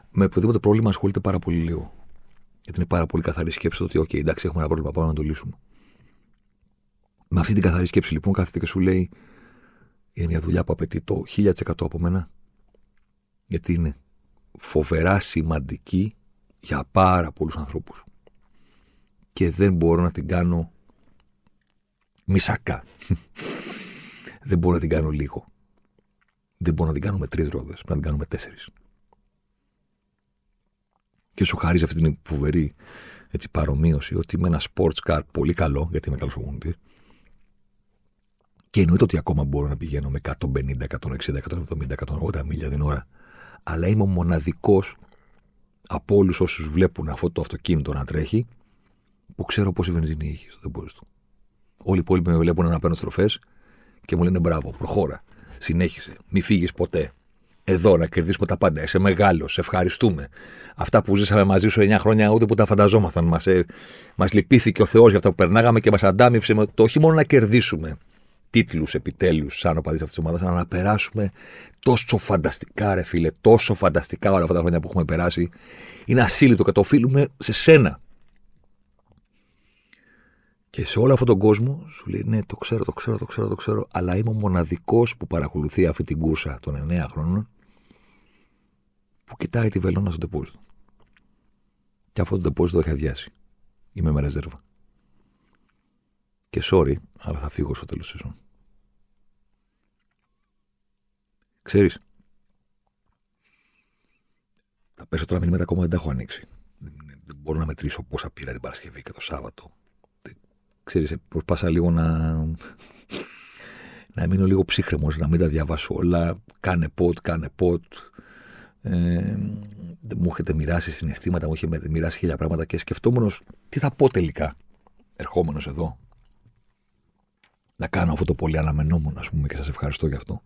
με οποιοδήποτε πρόβλημα ασχολείται πάρα πολύ λίγο. Γιατί είναι πάρα πολύ καθαρή σκέψη ότι, OK, εντάξει, έχουμε ένα πρόβλημα, πάμε να το λύσουμε. Με αυτή την καθαρή σκέψη λοιπόν κάθεται και σου λέει, είναι μια δουλειά που απαιτεί το 1000% από μένα, γιατί είναι φοβερά σημαντική για πάρα πολλούς ανθρώπους. Και δεν μπορώ να την κάνω μισακά. δεν μπορώ να την κάνω λίγο. Δεν μπορώ να την κάνω με τρεις ρόδες. Πρέπει να την κάνω με τέσσερις. Και σου χαρίζει αυτή την φοβερή έτσι, παρομοίωση ότι με ένα sports car πολύ καλό, γιατί είμαι καλός προπονητή, και εννοείται ότι ακόμα μπορώ να πηγαίνω με 150, 160, 170, 180 μίλια την ώρα, αλλά είμαι ο μοναδικός από όλους όσους βλέπουν αυτό το αυτοκίνητο να τρέχει, που ξέρω πόση βενζίνη έχει στο τεμπόζι του. Όλοι οι υπόλοιποι με βλέπουν να παίρνω στροφές και μου λένε μπράβο, προχώρα. Συνέχισε. Μη φύγεις ποτέ. Εδώ να κερδίσουμε τα πάντα. Είσαι μεγάλος. Σε ευχαριστούμε. Αυτά που ζήσαμε μαζί σου 9 χρόνια ούτε που τα φανταζόμασταν. Μας ε, μας λυπήθηκε ο Θεός για αυτά που περνάγαμε και μας αντάμυψε με το όχι μόνο να κερδίσουμε τίτλους επιτέλους σαν οπαδί αυτής της ομάδας, αλλά να περάσουμε τόσο φανταστικά, ρε φίλε, τόσο φανταστικά όλα αυτά τα χρόνια που έχουμε περάσει. Είναι ασύλλητο και το οφείλουμε σε σένα. Και σε όλο αυτόν τον κόσμο σου λέει: Ναι, το ξέρω, το ξέρω, το ξέρω, το ξέρω, αλλά είμαι ο μοναδικός που παρακολουθεί αυτή την κούρσα των 9 χρόνων που κοιτάει τη βελόνα στο τεπόζιτο. Και αυτό το τεπόζιτο έχει αδειάσει. Είμαι με ρεζέρβα. Και sorry, αλλά θα φύγω στο τέλος της σεζόν. Ξέρεις, τα περισσότερα μηνύματα ακόμα δεν τα έχω ανοίξει. Δεν, δεν μπορώ να μετρήσω πόσα πήρα την Παρασκευή και το Σάββατο ξέρεις, προσπάσα λίγο να, να μείνω λίγο ψύχρεμος, να μην τα διαβάσω όλα. Κάνε ποτ, κάνε ποτ. Ε, μου έχετε μοιράσει συναισθήματα, μου έχετε μοιράσει χίλια πράγματα και σκεφτόμουν τι θα πω τελικά ερχόμενος εδώ. Να κάνω αυτό το πολύ αναμενόμενο, ας πούμε, και σας ευχαριστώ για αυτό.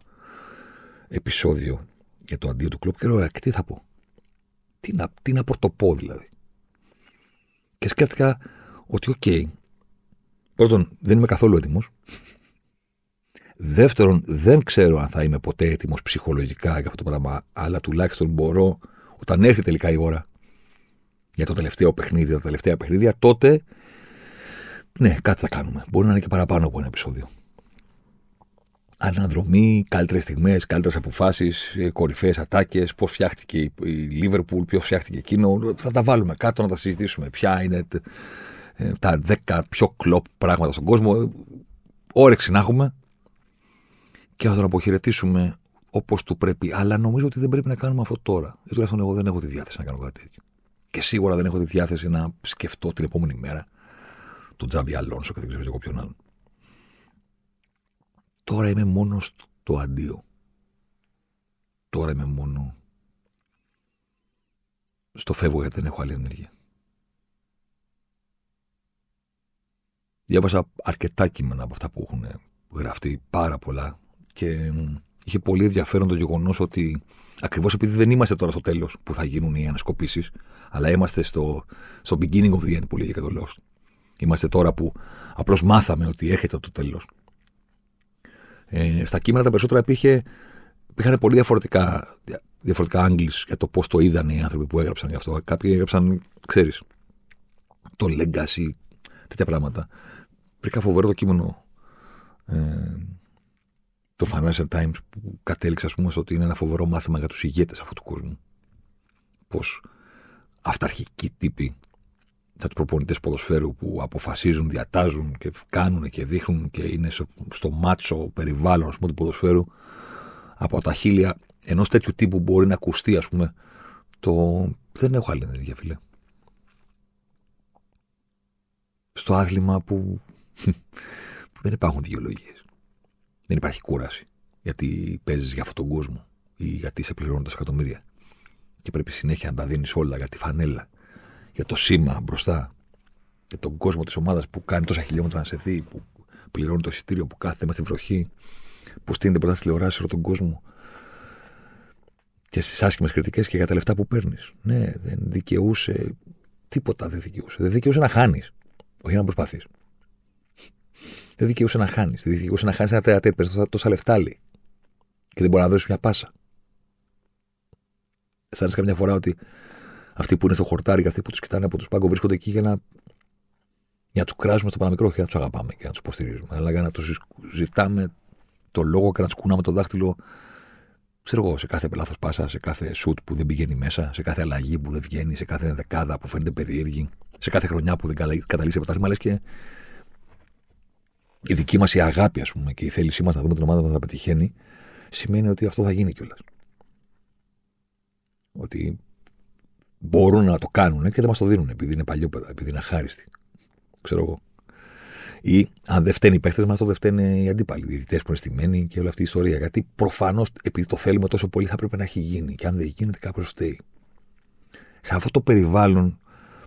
Επεισόδιο για το αντίο του Κλοπ και λέω, τι θα πω. Τι να, τι να πρωτοπώ δηλαδή. Και σκέφτηκα ότι, OK, okay, Πρώτον, δεν είμαι καθόλου έτοιμος. Δεύτερον, δεν ξέρω αν θα είμαι ποτέ έτοιμος ψυχολογικά για αυτό το πράγμα, αλλά τουλάχιστον μπορώ, όταν έρθει τελικά η ώρα για το τελευταίο παιχνίδι, τα τελευταία παιχνίδια, τότε ναι, κάτι θα κάνουμε. Μπορεί να είναι και παραπάνω από ένα επεισόδιο. Αναδρομή, καλύτερες στιγμές, καλύτερες αποφάσεις, κορυφαίε ατάκες, πώς φτιάχτηκε η Λίβερπουλ, ποιο φτιάχτηκε εκείνο. Θα τα βάλουμε κάτω να τα συζητήσουμε. Ποια είναι ε, τα 10 πιο κλοπ πράγματα στον κόσμο. Όρεξη να έχουμε και θα τον αποχαιρετήσουμε όπως του πρέπει. Αλλά νομίζω ότι δεν πρέπει να κάνουμε αυτό τώρα. Ή τουλάχιστον εγώ δεν έχω τη διάθεση να κάνω κάτι τέτοιο. Και σίγουρα δεν έχω τη διάθεση να σκεφτώ την επόμενη μέρα τον Τζάμπι Αλόνσο και δεν ξέρω εγώ ποιον άλλον. Τώρα είμαι μόνος στο αντίο. Τώρα είμαι μόνο στο φεύγω γιατί δεν έχω άλλη ενέργεια. Διάβασα αρκετά κείμενα από αυτά που έχουν γραφτεί, πάρα πολλά. Και είχε πολύ ενδιαφέρον το γεγονός ότι ακριβώς επειδή δεν είμαστε τώρα στο τέλος που θα γίνουν οι ανασκοπήσεις, αλλά είμαστε στο, στο beginning of the end που λέγεται και το Lost. Είμαστε τώρα που απλώς μάθαμε ότι έρχεται το τέλος. Ε, στα κείμενα τα περισσότερα υπήρχε υπήρχαν πολύ διαφορετικά, δια- διαφορετικά angles για το πώς το είδαν οι άνθρωποι που έγραψαν γι' αυτό. Κάποιοι έγραψαν, ξέρεις, το legacy, τέτοια πράγματα. Βρήκα φοβερό το κείμενο ε, το Financial Times που κατέληξε, ας πούμε, στο ότι είναι ένα φοβερό μάθημα για τους ηγέτες αυτού του κόσμου. Πώς αυταρχικοί τύποι, σαν τους προπονητές ποδοσφαίρου που αποφασίζουν, διατάζουν και κάνουν και δείχνουν και είναι στο, στο μάτσο περιβάλλον ας πούμε, του ποδοσφαίρου, από τα χίλια ενός τέτοιου τύπου μπορεί να ακουστεί, ας πούμε, το. Δεν έχω άλλη ενέργεια, φίλε. Στο άθλημα που, που δεν υπάρχουν δικαιολογίες. Δεν υπάρχει κούραση. Γιατί παίζεις για αυτόν τον κόσμο ή γιατί σε πληρώνουν τόσα εκατομμύρια. Και πρέπει συνέχεια να τα δίνεις όλα για τη φανέλα, για το σήμα μπροστά, για τον κόσμο της ομάδας που κάνει τόσα χιλιόμετρα να σε δει, που πληρώνει το εισιτήριο, που κάθεται με στη βροχή, που στείνεται μπροστά στη τηλεοράση όλο τον κόσμο. Και στις άσχημες κριτικές και για τα λεφτά που παίρνεις. Ναι, δεν δικαιούσε. Τίποτα δεν δικαιούσε. Δεν δικαιούσε να χάνεις. Όχι να προσπαθείς. Δεν δικαιούσε να χάνεις. Δεν δικαιούσε να χάνεις ένα τερατέτ. Παίρνει τόσα, τόσα λεφτά λέει. Και δεν μπορεί να δώσεις μια πάσα. Αισθάνεσαι καμιά φορά ότι αυτοί που είναι στο χορτάρι και αυτοί που τους κοιτάνε από του πάγκο βρίσκονται εκεί για να, για να τους κράζουμε στο παραμικρό και να τους αγαπάμε και να τους υποστηρίζουμε. Αλλά για να τους ζητάμε το λόγο και να τους κουνάμε το δάχτυλο ξέρω εγώ, σε κάθε λάθος πάσα, σε κάθε σουτ που δεν πηγαίνει μέσα, σε κάθε αλλαγή που δεν βγαίνει, σε κάθε δεκάδα που φαίνεται περίεργη, σε κάθε χρονιά που δεν καλα- καταλήγει σε πρωτάθλημα, λες και η δική μας η αγάπη, ας πούμε, και η θέλησή μας να δούμε την ομάδα μας να πετυχαίνει, σημαίνει ότι αυτό θα γίνει κιόλας. Ότι μπορούν να το κάνουν και δεν μας το δίνουν επειδή είναι παλιόπαιδα, επειδή είναι αχάριστοι. Ξέρω εγώ. Ή αν δεν φταίνει οι παίχτες μας, τότε δεν φταίνε οι αντίπαλοι, οι διαιτητές που είναι στημένοι και όλη αυτή η ιστορία. Γιατί προφανώς επειδή το θέλουμε τόσο πολύ θα πρέπει να έχει γίνει. Και αν δεν γίνεται, κάποιος φταίει. Σε αυτό το περιβάλλον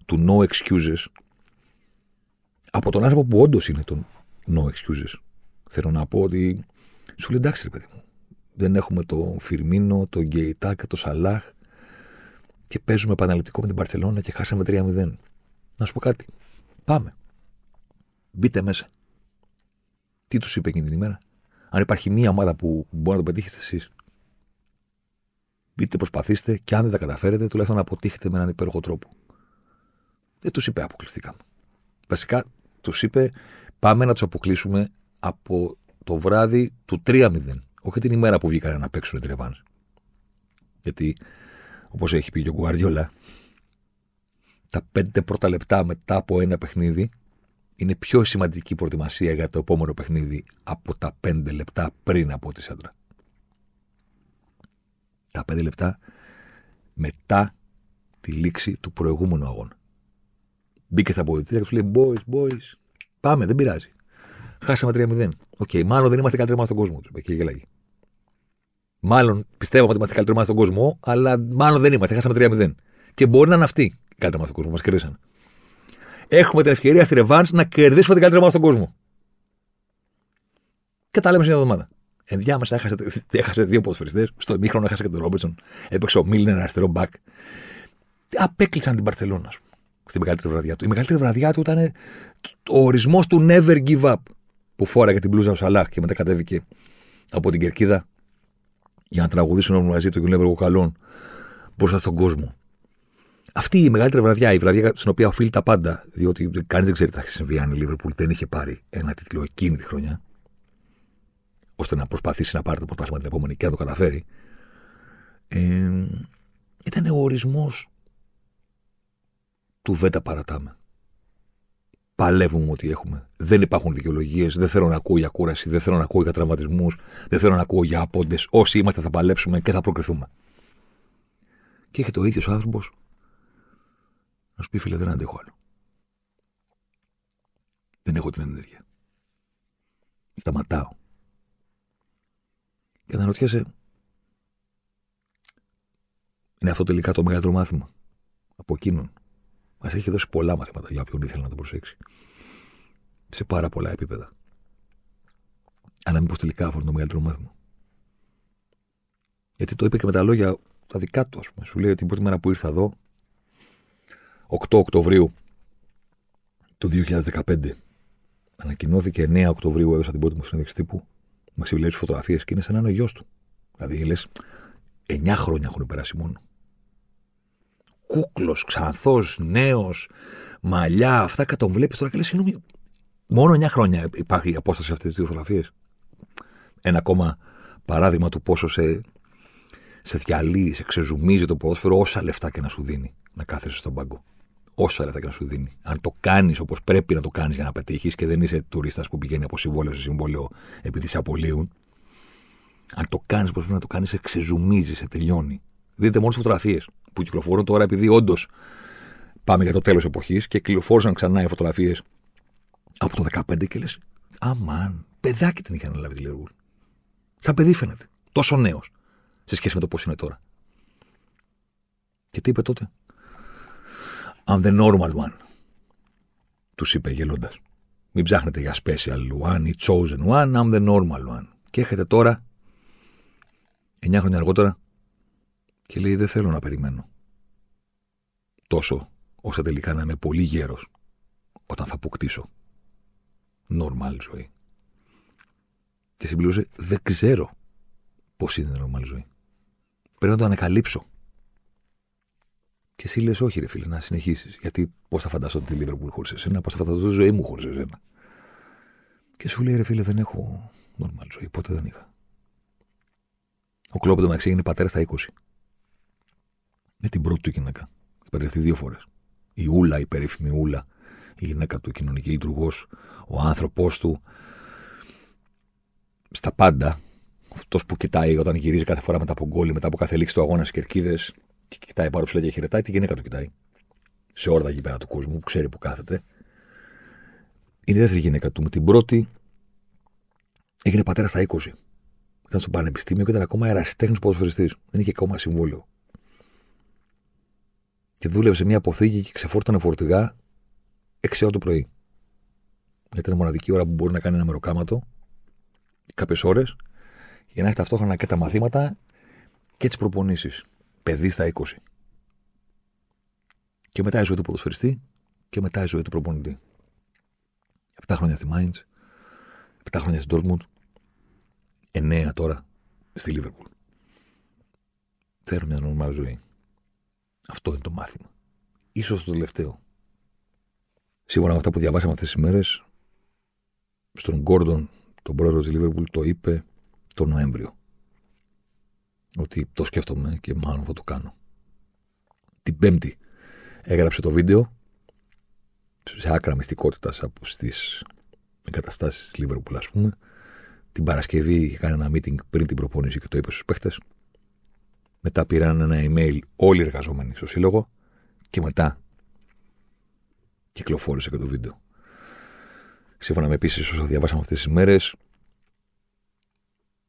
του no excuses, από τον άνθρωπο που όντως είναι το no excuses, θέλω να πω ότι σου λέει εντάξει, ρε παιδί μου. Δεν έχουμε το Φιρμίνο, το Γκέιτά και το Σαλάχ και παίζουμε επαναληπτικό με την Παρσελόνα και χάσαμε 3-0. Να σου πω κάτι. Πάμε. Μπείτε μέσα. Τι τους είπε εκείνη την ημέρα; Αν υπάρχει μία ομάδα που μπορεί να το πετύχετε εσείς. Μπείτε, προσπαθήστε και αν δεν τα καταφέρετε, τουλάχιστον να αποτύχετε με έναν υπέροχο τρόπο. Δεν τους είπε αποκλειστήκαμε. Βασικά τους είπε πάμε να τους αποκλείσουμε από το βράδυ του 3-0. Όχι την ημέρα που βγήκαν να παίξουν τη ρεβάνς. Γιατί, όπως έχει πει και ο Γκουαρδιόλα, τα πέντε πρώτα λεπτά μετά από ένα παιχνίδι είναι πιο σημαντική προετοιμασία για το επόμενο παιχνίδι από τα πέντε λεπτά πριν από τη σέντρα. Τα πέντε λεπτά μετά τη λήξη του προηγούμενου αγώνα. Μπήκε στα αποδυτήρια και τους λέει: Boys, boys, πάμε, δεν πειράζει. Χάσαμε 3-0. OK, okay, μάλλον δεν είμαστε καλύτερη ομάδα στον κόσμο. Του είπε και γελάγει. Μάλλον πιστεύω ότι είμαστε καλύτερη ομάδα στον κόσμο, αλλά μάλλον δεν είμαστε. Χάσαμε 3-0. Και μπορεί να είναι αυτοί οι καλύτερη ομάδα στον κόσμο. Μας κερδίσαν. Έχουμε την ευκαιρία στη ρεβάνς να κερδίσουμε την καλύτερη ομάδα στον κόσμο. Και τα λέμε σε μια εβδομάδα. Ενδιάμεσα έχασε, έχασε δύο ποδοσφαιριστές. Στο ημίχρονο έχασε και τον Ρόμπερτσον. Έπαιξε ο Μίλνερ αριστερό μπακ. Απέκλεισαν την Παρσελόνα, στην μεγαλύτερη βραδιά του. Η μεγαλύτερη βραδιά του ήταν ο ορισμός του never give up. Που φόραγε την μπλούζα ο Σαλάχ και μετά κατέβηκε από την κερκίδα για να τραγουδήσουν όλοι μαζί του και τον Καλών μπροστά στον κόσμο. Αυτή η μεγαλύτερη βραδιά, η βραδιά στην οποία οφείλει τα πάντα, διότι κανείς δεν ξέρει τι θα συμβεί αν η Λίβερπουλ δεν είχε πάρει ένα τίτλο εκείνη τη χρονιά, ώστε να προσπαθήσει να πάρει το πρωτάθλημα την επόμενη και να το καταφέρει, ε, ήταν ο ορισμός του δεν τα παρατάμε. Παλεύουμε ό,τι έχουμε. Δεν υπάρχουν δικαιολογίες. Δεν θέλω να ακούω για κούραση. Δεν θέλω να ακούω για τραυματισμούς. Δεν θέλω να ακούω για άποντε. Όσοι είμαστε θα παλέψουμε και θα προκριθούμε. Και έχει το ίδιος άνθρωπος να σου πει φίλε δεν αντέχω άλλο. Δεν έχω την ενέργεια. Σταματάω. Και αναρωτιέσαι, είναι αυτό τελικά το μεγαλύτερο μάθημα από εκείνον. Μας έχει δώσει πολλά μαθήματα για όποιον ήθελε να το προσέξει. Σε πάρα πολλά επίπεδα. Αλλά μήπως τελικά αυτό είναι το μεγαλύτερο μάθημα. Γιατί το είπε και με τα λόγια τα δικά του, ας πούμε. Σου λέει ότι την πρώτη μέρα που ήρθα εδώ, 8 Οκτωβρίου του 2015, ανακοινώθηκε 9 Οκτωβρίου, έδωσα την πρώτη μου συνέντευξη τύπου, με ξυλέρει φωτογραφίες και είναι σαν να είναι ο γιος του. Δηλαδή λες, 9 χρόνια έχουν περάσει μόνο. Κούκλος, ξανθός, νέος, μαλλιά, αυτά και τον βλέπεις τώρα και λες, συγγνώμη, μόνο 9 χρόνια υπάρχει η απόσταση αυτέ τι δύο φωτογραφίε. Ένα ακόμα παράδειγμα του πόσο σε, σε διαλύει, σε ξεζουμίζει το ποδόσφαιρο, όσα λεφτά και να σου δίνει να κάθεσαι στον πάγκο. Όσα λεφτά και να σου δίνει. Αν το κάνεις όπως πρέπει να το κάνεις για να πετύχεις και δεν είσαι τουρίστας που πηγαίνει από συμβόλαιο σε συμβόλαιο επειδή σε απολύουν. Αν το κάνεις όπως πρέπει να το κάνεις, σε ξεζουμίζει, σε τελειώνει. Δείτε μόνο τις φωτογραφίες που κυκλοφορούν τώρα επειδή όντως πάμε για το τέλος εποχής και κυκλοφόρησαν ξανά οι φωτογραφίες από το 15 και λες, Αμάν, παιδάκι την είχε αναλάβει τη Λίβερπουλ. Σαν παιδί φαίνεται. Τόσο νέος σε σχέση με το πώς είναι τώρα. Και τι είπε τότε; I'm the normal one. Τους είπε γελώντας. Μην ψάχνετε για special one ή chosen one, I'm the normal one. Και έρχεται τώρα, 9 χρόνια αργότερα, και λέει: Δεν θέλω να περιμένω τόσο ώστε τελικά να είμαι πολύ γέρος όταν θα αποκτήσω normal ζωή. Και συμπλήρωσε: Δεν ξέρω πώς είναι η normal ζωή. Πρέπει να το ανακαλύψω. Και εσύ λες: Όχι, ρε φίλε, να συνεχίσεις. Γιατί πώς θα φανταστώ τη Λίβερπουλ χωρίς εσένα, πώς θα φανταστώ τη ζωή μου χωρίς εσένα. Και σου λέει: Ρε φίλε, δεν έχω normal ζωή. Ποτέ δεν είχα. Ο Κλόπ το μεταξύ έγινε πατέρα στα 20. Με την πρώτη του γυναίκα. Παντρευτεί δύο φορές. Η Ούλα, η περίφημη Ούλα, η γυναίκα του, κοινωνική λειτουργός, ο άνθρωπό του. Στα πάντα. Αυτός που κοιτάει όταν γυρίζει κάθε φορά μετά από γκολ, μετά από κάθε λήξη του αγώνα στις κερκίδες και κοιτάει πάρα ψηλά και χαιρετάει, τη γυναίκα του κοιτάει. Σε όλα τα γήπεδα του κόσμου, που ξέρει που κάθεται. Είναι η δεύτερη γυναίκα του. Με την πρώτη έγινε πατέρας στα 20. Ήταν στο πανεπιστήμιο και ήταν ακόμα ερασιτέχνη ποδοσφαιριστής. Δεν είχε ακόμα συμβόλαιο. Και δούλευε σε μια αποθήκη και ξεφόρτωνε φορτηγά 6 ώρα το πρωί. Ήταν η μοναδική ώρα που μπορεί να κάνει ένα μεροκάματο κάποιες ώρες για να έχει ταυτόχρονα και τα μαθήματα και τις προπονήσεις. Παιδί στα 20. Και μετά η ζωή του ποδοσφαιριστή και μετά η ζωή του προπονητή. 7 χρόνια στη Μάιντς, 7 χρόνια στη Ντόρκμουντ, 9 τώρα στη Λίβερπουλ. Θέλω μια νορμάλ ζωή. Αυτό είναι το μάθημα. Ίσως το τελευταίο. Σύμφωνα με αυτά που διαβάσαμε αυτές τις μέρες, στον Γκόρντον, τον πρόεδρο της Λίβερπουλ, το είπε το Νοέμβριο. Ότι το σκέφτομαι και μάλλον θα το κάνω. Την Πέμπτη έγραψε το βίντεο σε άκρα μυστικότητας από στις εγκαταστάσεις της Λίβερπουλ, ας πούμε. Την Παρασκευή είχε κάνει ένα meeting πριν την προπόνηση και το είπε στους παίχτες. Μετά πήραν ένα email όλοι οι εργαζόμενοι στο σύλλογο και μετά κυκλοφόρησε και το βίντεο. Σύμφωνα με επίσης όσα διαβάσαμε αυτές τις μέρες,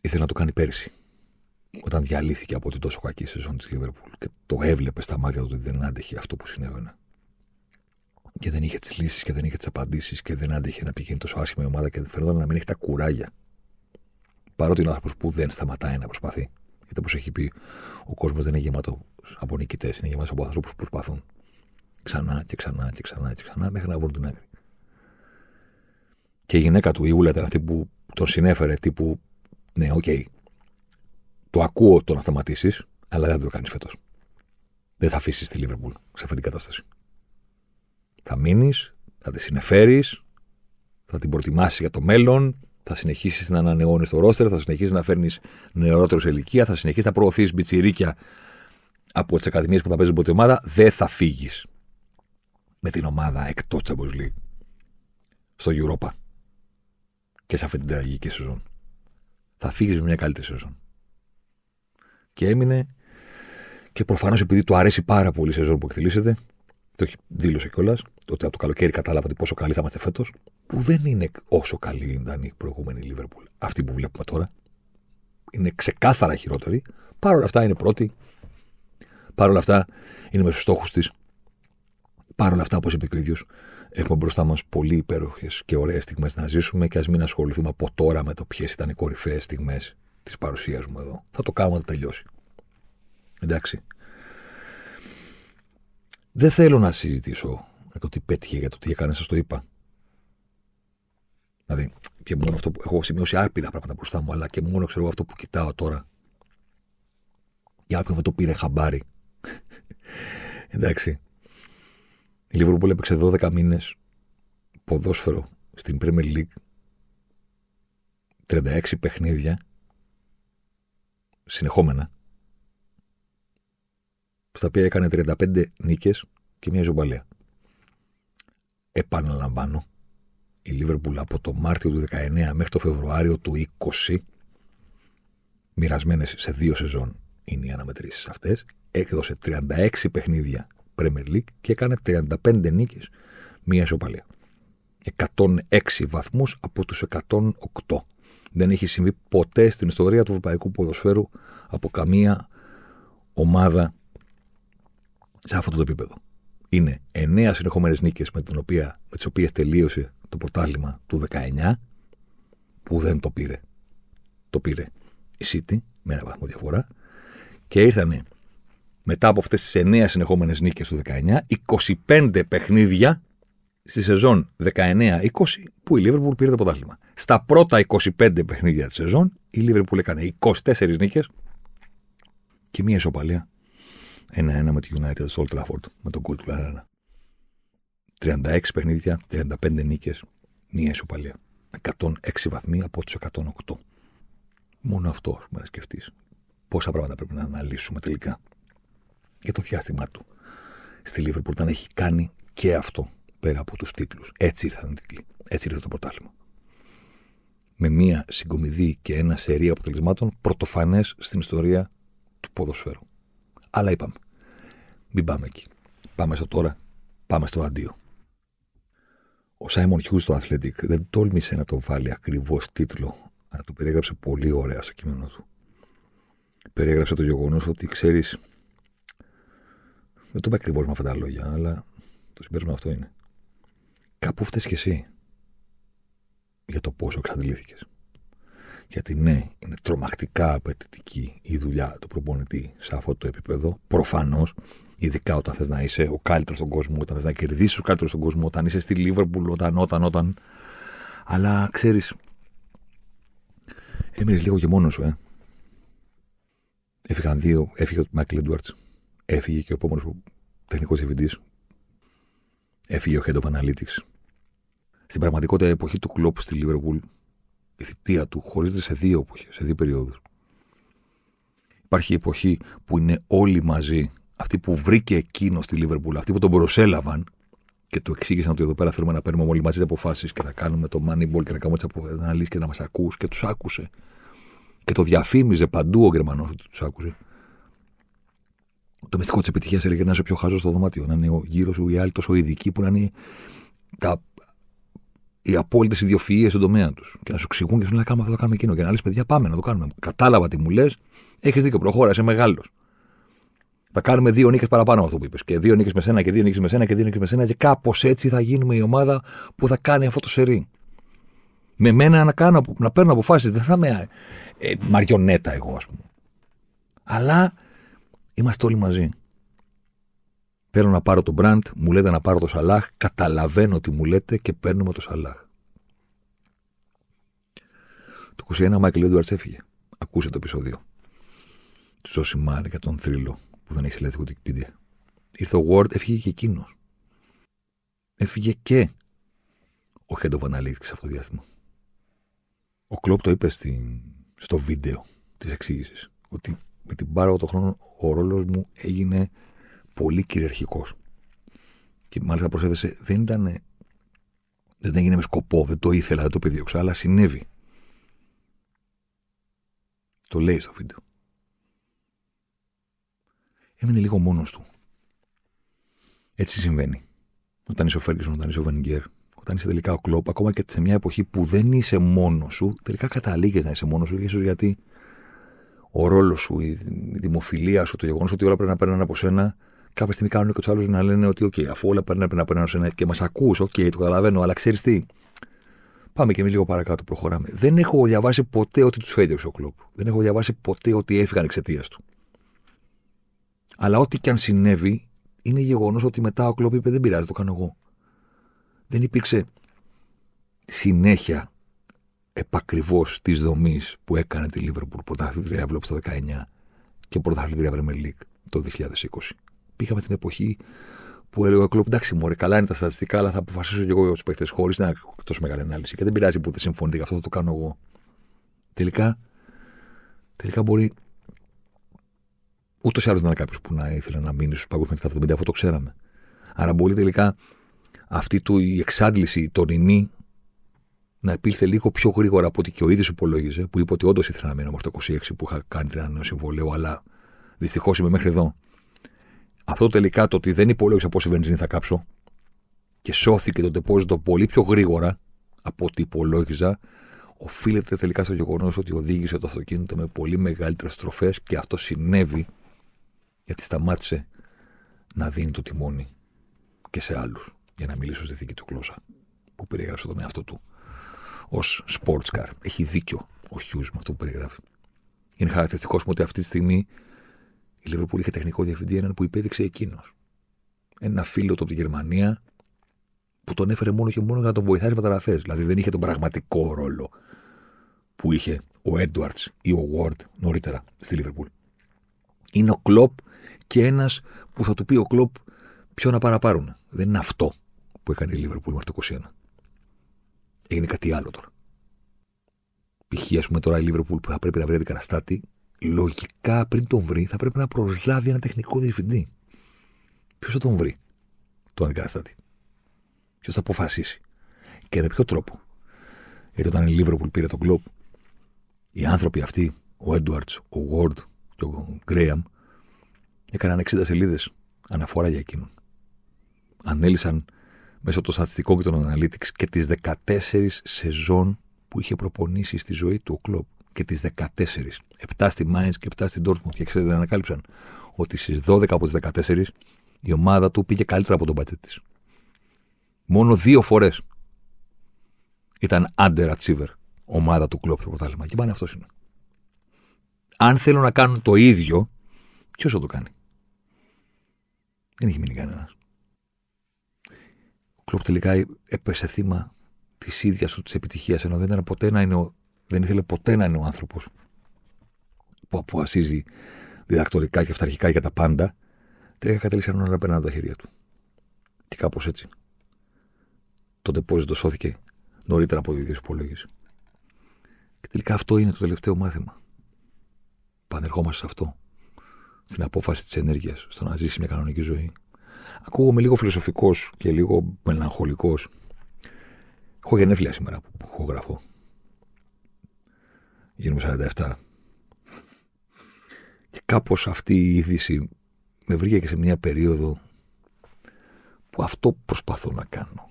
ήθελε να το κάνει πέρυσι. Όταν διαλύθηκε από την τόσο κακή σεζόν της Λίβερπουλ και το έβλεπε στα μάτια του ότι δεν άντεχε αυτό που συνέβαινε. Και δεν είχε τις λύσεις και δεν είχε τις απαντήσεις και δεν άντεχε να πηγαίνει τόσο άσχημα η ομάδα και φαινόταν να μην έχει τα κουράγια. Παρότι είναι ο άνθρωπος που δεν σταματάει να προσπαθεί. Γιατί όπως έχει πει, ο κόσμος δεν είναι γεμάτος από νικητές, είναι γεμάτος από ανθρώπους που προσπαθούν. Ξανά και ξανά και ξανά και ξανά μέχρι να βρουν την άκρη. Και η γυναίκα του, η Ούλα, ήταν αυτή που τον συνέφερε τύπου. Ναι, OK. Okay, το ακούω το να σταματήσεις, αλλά δεν θα το κάνεις φέτος. Δεν θα αφήσεις τη Λίβερπουλ σε αυτή την κατάσταση. Θα μείνεις, θα τη συνεφέρεις, θα την προτιμάσει για το μέλλον, θα συνεχίσεις να ανανεώνεις το ρόστερ, θα συνεχίσεις να φέρνεις νεαρότερους σε ηλικία, θα συνεχίσεις να προωθείς μπιτσιρίκια από τις ακαδημίες που θα παίζει την ομάδα. Δεν θα φύγεις με την ομάδα εκτός Champions League στο Europa και σε αυτή την τραγική σεζόν. Θα φύγεις με μια καλύτερη σεζόν. Και έμεινε και προφανώς επειδή του αρέσει πάρα πολύ η σεζόν που εκτελήσεται, το έχει δήλωσε κιόλας, ότι από το καλοκαίρι κατάλαβα πόσο καλή θα είμαστε φέτος, που δεν είναι όσο καλή ήταν η προηγούμενη Λίβερπουλ. Αυτή που βλέπουμε τώρα. Είναι ξεκάθαρα χειρότερη. Παρ' όλα αυτά είναι πρώτη. Παρ' όλα αυτά είναι με στους στόχους της. Παρ' όλα αυτά, όπως είπε και ο ίδιος, έχουμε μπροστά μας πολύ υπέροχες και ωραίες στιγμές να ζήσουμε και ας μην ασχοληθούμε από τώρα με το ποιες ήταν οι κορυφαίες στιγμές της παρουσίας μου εδώ. Θα το κάνουμε να τελειώσει. Εντάξει. Δεν θέλω να συζητήσω για το τι πέτυχε, για το τι έκανε, σας το είπα. Δηλαδή, και μόνο αυτό που έχω σημειώσει άπειρα πράγματα μπροστά μου, αλλά και μόνο ξέρω αυτό που κοιτάω τώρα Για όποιον δεν το πήρε χαμπάρι. Εντάξει. Η Liverpool έπαιξε 12 μήνες ποδόσφαιρο στην Premier League. 36 παιχνίδια συνεχόμενα. Στα οποία έκανε 35 νίκες και μια ζωμπαλία. Επαναλαμβάνω, η Λίβερπουλ από το Μάρτιο του 19 μέχρι το Φεβρουάριο του 20, μοιρασμένες σε δύο σεζόν είναι οι αναμετρήσεις αυτές, έκδοσε 36 παιχνίδια Premier League και έκανε 35 νίκες, μία ισοπαλία. 106 βαθμούς από τους 108. Δεν έχει συμβεί ποτέ στην ιστορία του ευρωπαϊκού ποδοσφαίρου από καμία ομάδα σε αυτό το επίπεδο. Είναι 9 συνεχόμενες νίκες με, με τις οποίες τελείωσε το πρωτάθλημα του 19, που δεν το πήρε. Το πήρε η City με ένα βαθμό διαφορά. Και ήρθαν μετά από αυτές τις 9 συνεχόμενες νίκες του 19, 25 παιχνίδια στη σεζόν 19-20 που η Liverpool πήρε το πρωτάθλημα. Στα πρώτα 25 παιχνίδια της σεζόν, η Liverpool έκανε 24 νίκες και μία ισοπαλία. Ένα-ένα με τη United στο Old Trafford με τον κουλ του Λαράνα. 36 παιχνίδια, 35 νίκες, μία ισοπαλία. 106 βαθμοί από τους 108. Μόνο αυτό μπορεί να σκεφτείς. Πόσα πράγματα πρέπει να αναλύσουμε τελικά για το διάστημά του στη Λίβερπουλ όταν έχει κάνει και αυτό πέρα από τους τίτλους. Έτσι ήρθαν οι τίτλοι. Έτσι ήρθε το πρωτάθλημα. Με μία συγκομιδή και ένα σερί αποτελεσμάτων πρωτοφανές στην ιστορία του ποδοσφαίρου. Αλλά είπαμε. Μην πάμε εκεί. Πάμε στο τώρα. Πάμε στο αντίο. Ο Σάιμον Χιούς στο Athletic δεν τόλμησε να το βάλει ακριβώς τίτλο, αλλά το περιέγραψε πολύ ωραία στο κείμενο του. Περιέγραψε το γεγονός ότι ξέρεις. Δεν το είπε ακριβώς με αυτά τα λόγια, αλλά το συμπέρασμα αυτό είναι. Κάπου φταίει κι εσύ για το πόσο εξαντλήθηκες. Γιατί ναι, είναι τρομακτικά απαιτητική η δουλειά του προπονητή σε αυτό το επίπεδο. Προφανώς Ειδικά όταν θες να είσαι ο καλύτερος στον κόσμο, όταν θες να κερδίσεις ο καλύτερος στον κόσμο, όταν είσαι στη Λίβερπουλ, όταν, όταν, όταν. Αλλά ξέρεις, έμεινες λίγο και μόνος σου, ε. Έφυγαν δύο, έφυγε ο Μάικλ Έντουαρτς, έφυγε και ο επόμενος τεχνικός διευθυντής, έφυγε ο Head of Analytics. Στην πραγματικότητα, η εποχή του κλοπ στη Λίβερπουλ, η θητεία του, χωρίζεται σε δύο εποχές, σε δύο περιόδους. Υπάρχει η εποχή που είναι όλοι μαζί αυτή που βρήκε εκείνο στη Λίβερπουλ, αυτοί που τον προσέλαβαν και του εξήγησαν ότι εδώ πέρα θέλουμε να παίρνουμε όλοι μαζί τις αποφάσεις και να κάνουμε το Moneyball και να κάνουμε τις αναλύσει και να μας ακούς και τους άκουσε. Και το διαφήμιζε παντού ο Γερμανός ότι τους άκουσε. Το μυστικό της επιτυχίας έλεγε να είσαι πιο χάζο στο δωμάτιο, να είναι γύρω σου οι άλλοι τόσο ειδικοί που να είναι τα, οι απόλυτες ιδιοφυίε στον τομέα τους. Και να σου εξηγούν και σου λένε: Κάνουμε αυτό, το κάνουμε εκείνο. Και να λες: Παιδιά, πάμε να το κάνουμε. Κατάλαβα τι μου λες, έχεις δίκιο, προχώρα, είσαι μεγάλος. Θα κάνουμε δύο νίκες παραπάνω αυτό που είπες. Και δύο νίκες με σένα και δύο νίκες με σένα και δύο νίκες με σένα. Και κάπως έτσι θα γίνουμε η ομάδα που θα κάνει αυτό το σερί. Με μένα να, κάνω, να παίρνω αποφάσεις. Δεν θα είμαι ε, μαριονέτα εγώ, ας πούμε. Αλλά είμαστε όλοι μαζί. Θέλω να πάρω τον Μπραντ, μου λέτε να πάρω το Σαλάχ, καταλαβαίνω τι μου λέτε και παίρνουμε το Σαλάχ. Το 21 ο Μάικλ Έντουαρτς έφυγε. Ακούσε το επεισόδιο. Του Ζωσιμάρ για τον θρύλο που δεν έχει ελεύθερη Wikipedia. Ήρθε ο Word, έφυγε και εκείνος. Έφυγε και ο Head of Analytics αυτό το διάστημα. Ο Κλόπ το είπε στην, στο βίντεο της εξήγησης. Ότι με την πάρα το χρόνο ο ρόλος μου έγινε πολύ κυριαρχικός. Και μάλιστα προσέθεσε, δεν ήταν. Δεν έγινε με σκοπό, δεν το ήθελα, δεν το πεδίωξα, αλλά συνέβη. Το λέει στο βίντεο έμεινε λίγο μόνος του. Έτσι συμβαίνει. Όταν είσαι ο Φέργκισον, όταν είσαι ο Βενιγκέρ, όταν είσαι τελικά ο Κλόπ, ακόμα και σε μια εποχή που δεν είσαι μόνος σου, τελικά καταλήγεις να είσαι μόνος σου, ίσως γιατί ο ρόλος σου, η δημοφιλία σου, το γεγονός ότι όλα πρέπει να παίρνουν από σένα, κάποια στιγμή κάνουν και τους άλλους να λένε ότι, OK, αφού όλα πρέπει να παίρνουν από σένα και μας ακούς, OK, το καταλαβαίνω, αλλά ξέρεις τι. Πάμε και εμείς λίγο παρακάτω, προχωράμε. Δεν έχω διαβάσει ποτέ ότι τους έδιωξε ο Κλόπ. Δεν έχω διαβάσει ποτέ ότι έφυγαν εξαιτίας του. Αλλά ό,τι και αν συνέβη, είναι γεγονός ότι μετά ο Κλόπ είπε: Δεν πειράζει, το κάνω εγώ. Δεν υπήρξε συνέχεια επακριβώς της δομής που έκανε τη Λίβερπουλ πρωταθλήτρια έβλεπε το 19 και πρωταθλητήρια Premier League το 2020. Πήγαμε την εποχή που έλεγε ο Κλοπ, εντάξει, μωρέ, καλά είναι τα στατιστικά, αλλά θα αποφασίσω και εγώ για τους παίχτε χωρίς να έχω τόσο μεγάλη ανάλυση. Και δεν πειράζει που δεν συμφωνείτε, αυτό θα το κάνω εγώ. Τελικά, τελικά μπορεί ούτως ή άλλως να είναι κάποιος που να ήθελε να μείνει στους παγκόσμιου τα 70, αυτό το ξέραμε. Άρα μπορεί τελικά αυτή του η εξάντληση, η τωρινή, να επήλθε λίγο πιο γρήγορα από ό,τι και ο ίδιος υπολόγιζε, που είπε ότι όντως ήθελα να μείνω μέχρι το 26 που είχα κάνει την ανανέωση συμβολέου, αλλά δυστυχώς είμαι μέχρι εδώ. Αυτό τελικά το ότι δεν υπολόγισα πόση βενζίνη θα κάψω και σώθηκε το τεπόζιτο πολύ πιο γρήγορα από ό,τι υπολόγιζα, οφείλεται τελικά στο γεγονός ότι οδήγησε το αυτοκίνητο με πολύ μεγαλύτερες στροφές και αυτό συνέβη γιατί σταμάτησε να δίνει το τιμόνι και σε άλλους. Για να μιλήσω στη δική του γλώσσα που περιέγραψε τον εαυτό του ως sports car. Έχει δίκιο ο Χιού με αυτό που περιγράφει. Είναι χαρακτηριστικός μου ότι αυτή τη στιγμή η Λίβερπουλ είχε τεχνικό διευθυντή έναν που υπέδειξε εκείνος. Ένα φίλο του από τη Γερμανία που τον έφερε μόνο και μόνο για να τον βοηθάει στι μεταγραφές. Δηλαδή δεν είχε τον πραγματικό ρόλο που είχε ο Έντουαρτ ή ο Ward νωρίτερα στη Λίβερπουλ. Είναι ο Κλοπ και ένας που θα του πει ο Κλοπ ποιο να παραπάρουν. Δεν είναι αυτό που έκανε η Λίβερπουλ μέχρι το 21. Έγινε κάτι άλλο τώρα. Π.χ. ας πούμε τώρα η Λίβερπουλ που θα πρέπει να βρει αντικαταστάτη, λογικά πριν τον βρει θα πρέπει να προσλάβει ένα τεχνικό διευθυντή. Ποιος θα τον βρει τον αντικαταστάτη; Ποιος θα αποφασίσει; Και με ποιο τρόπο; Γιατί όταν η Λίβερπουλ πήρε τον κλοπ, οι άνθρωποι αυτοί, ο Έντουαρτ, ο Ward και ο Γκρέαμ, έκαναν 60 σελίδες αναφορά για εκείνον. Ανέλησαν μέσω των στατιστικών και των analytics και τις 14 σεζόν που είχε προπονήσει στη ζωή του ο Κλοπ. Και τις 14. 7 στη Mainz και 7 στην Dortmund. Και ξέρετε, ανακάλυψαν ότι στις 12 από τις 14 η ομάδα του πήγε καλύτερα από τον μπάτζετ της. Μόνο δύο φορές ήταν underachiever ομάδα του κλοπ στο πρωτάθλημα. Και πάνε αυτός είναι. Αν θέλουν να κάνουν το ίδιο, ποιος θα το κάνει; Δεν έχει μείνει κανένας. Ο κλοπ τελικά έπεσε θύμα της ίδιας του της επιτυχίας, ενώ δεν, ήταν ποτέ να είναι ο, δεν ήθελε ποτέ να είναι ο άνθρωπος που αποφασίζει διδακτορικά και αυταρχικά για τα πάντα, τελικά κατέληξε να παίρνει από τα χέρια του. Και κάπως έτσι. Το τεπόζιτο σώθηκε νωρίτερα από το ίδιο υπολόγιζε. Και τελικά αυτό είναι το τελευταίο μάθημα. Πανερχόμαστε σε αυτό. Στην απόφαση της ενέργειας, στο να ζήσει μια κανονική ζωή. Ακούγομαι λίγο φιλοσοφικός και λίγο μελαγχολικός. Έχω γενέθλια σήμερα που έχω γραφώ. Γίνομαι 47. Και κάπως αυτή η είδηση με βρήκε και σε μια περίοδο που αυτό προσπαθώ να κάνω.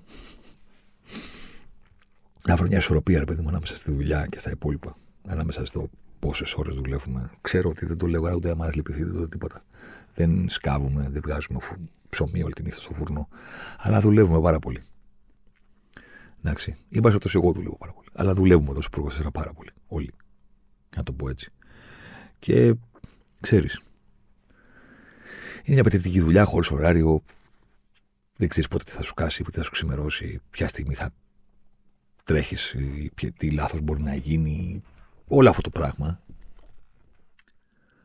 Να βρω μια ισορροπία, ρε παιδί μου, ανάμεσα στη δουλειά και στα υπόλοιπα. Ανάμεσα στο πόσες ώρες δουλεύουμε. Ξέρω ότι δεν το λέω ούτε άμα λυπηθείτε ούτε τίποτα. Δεν σκάβουμε, δεν βγάζουμε ψωμί όλη τη νύχτα στο φουρνό. Αλλά δουλεύουμε πάρα πολύ. Εντάξει. Ή πάση εγώ δουλεύω πάρα πολύ. Αλλά δουλεύουμε εδώ στο πάρα πολύ. Όλοι. Να το πω έτσι. Και ξέρεις. Είναι μια απαιτητική δουλειά χωρίς ωράριο. Δεν ξέρεις πότε θα σου κάσει, πότε θα σου ξημερώσει, ποια στιγμή θα τρέχεις, τι λάθος μπορεί να γίνει. Όλο αυτό το πράγμα.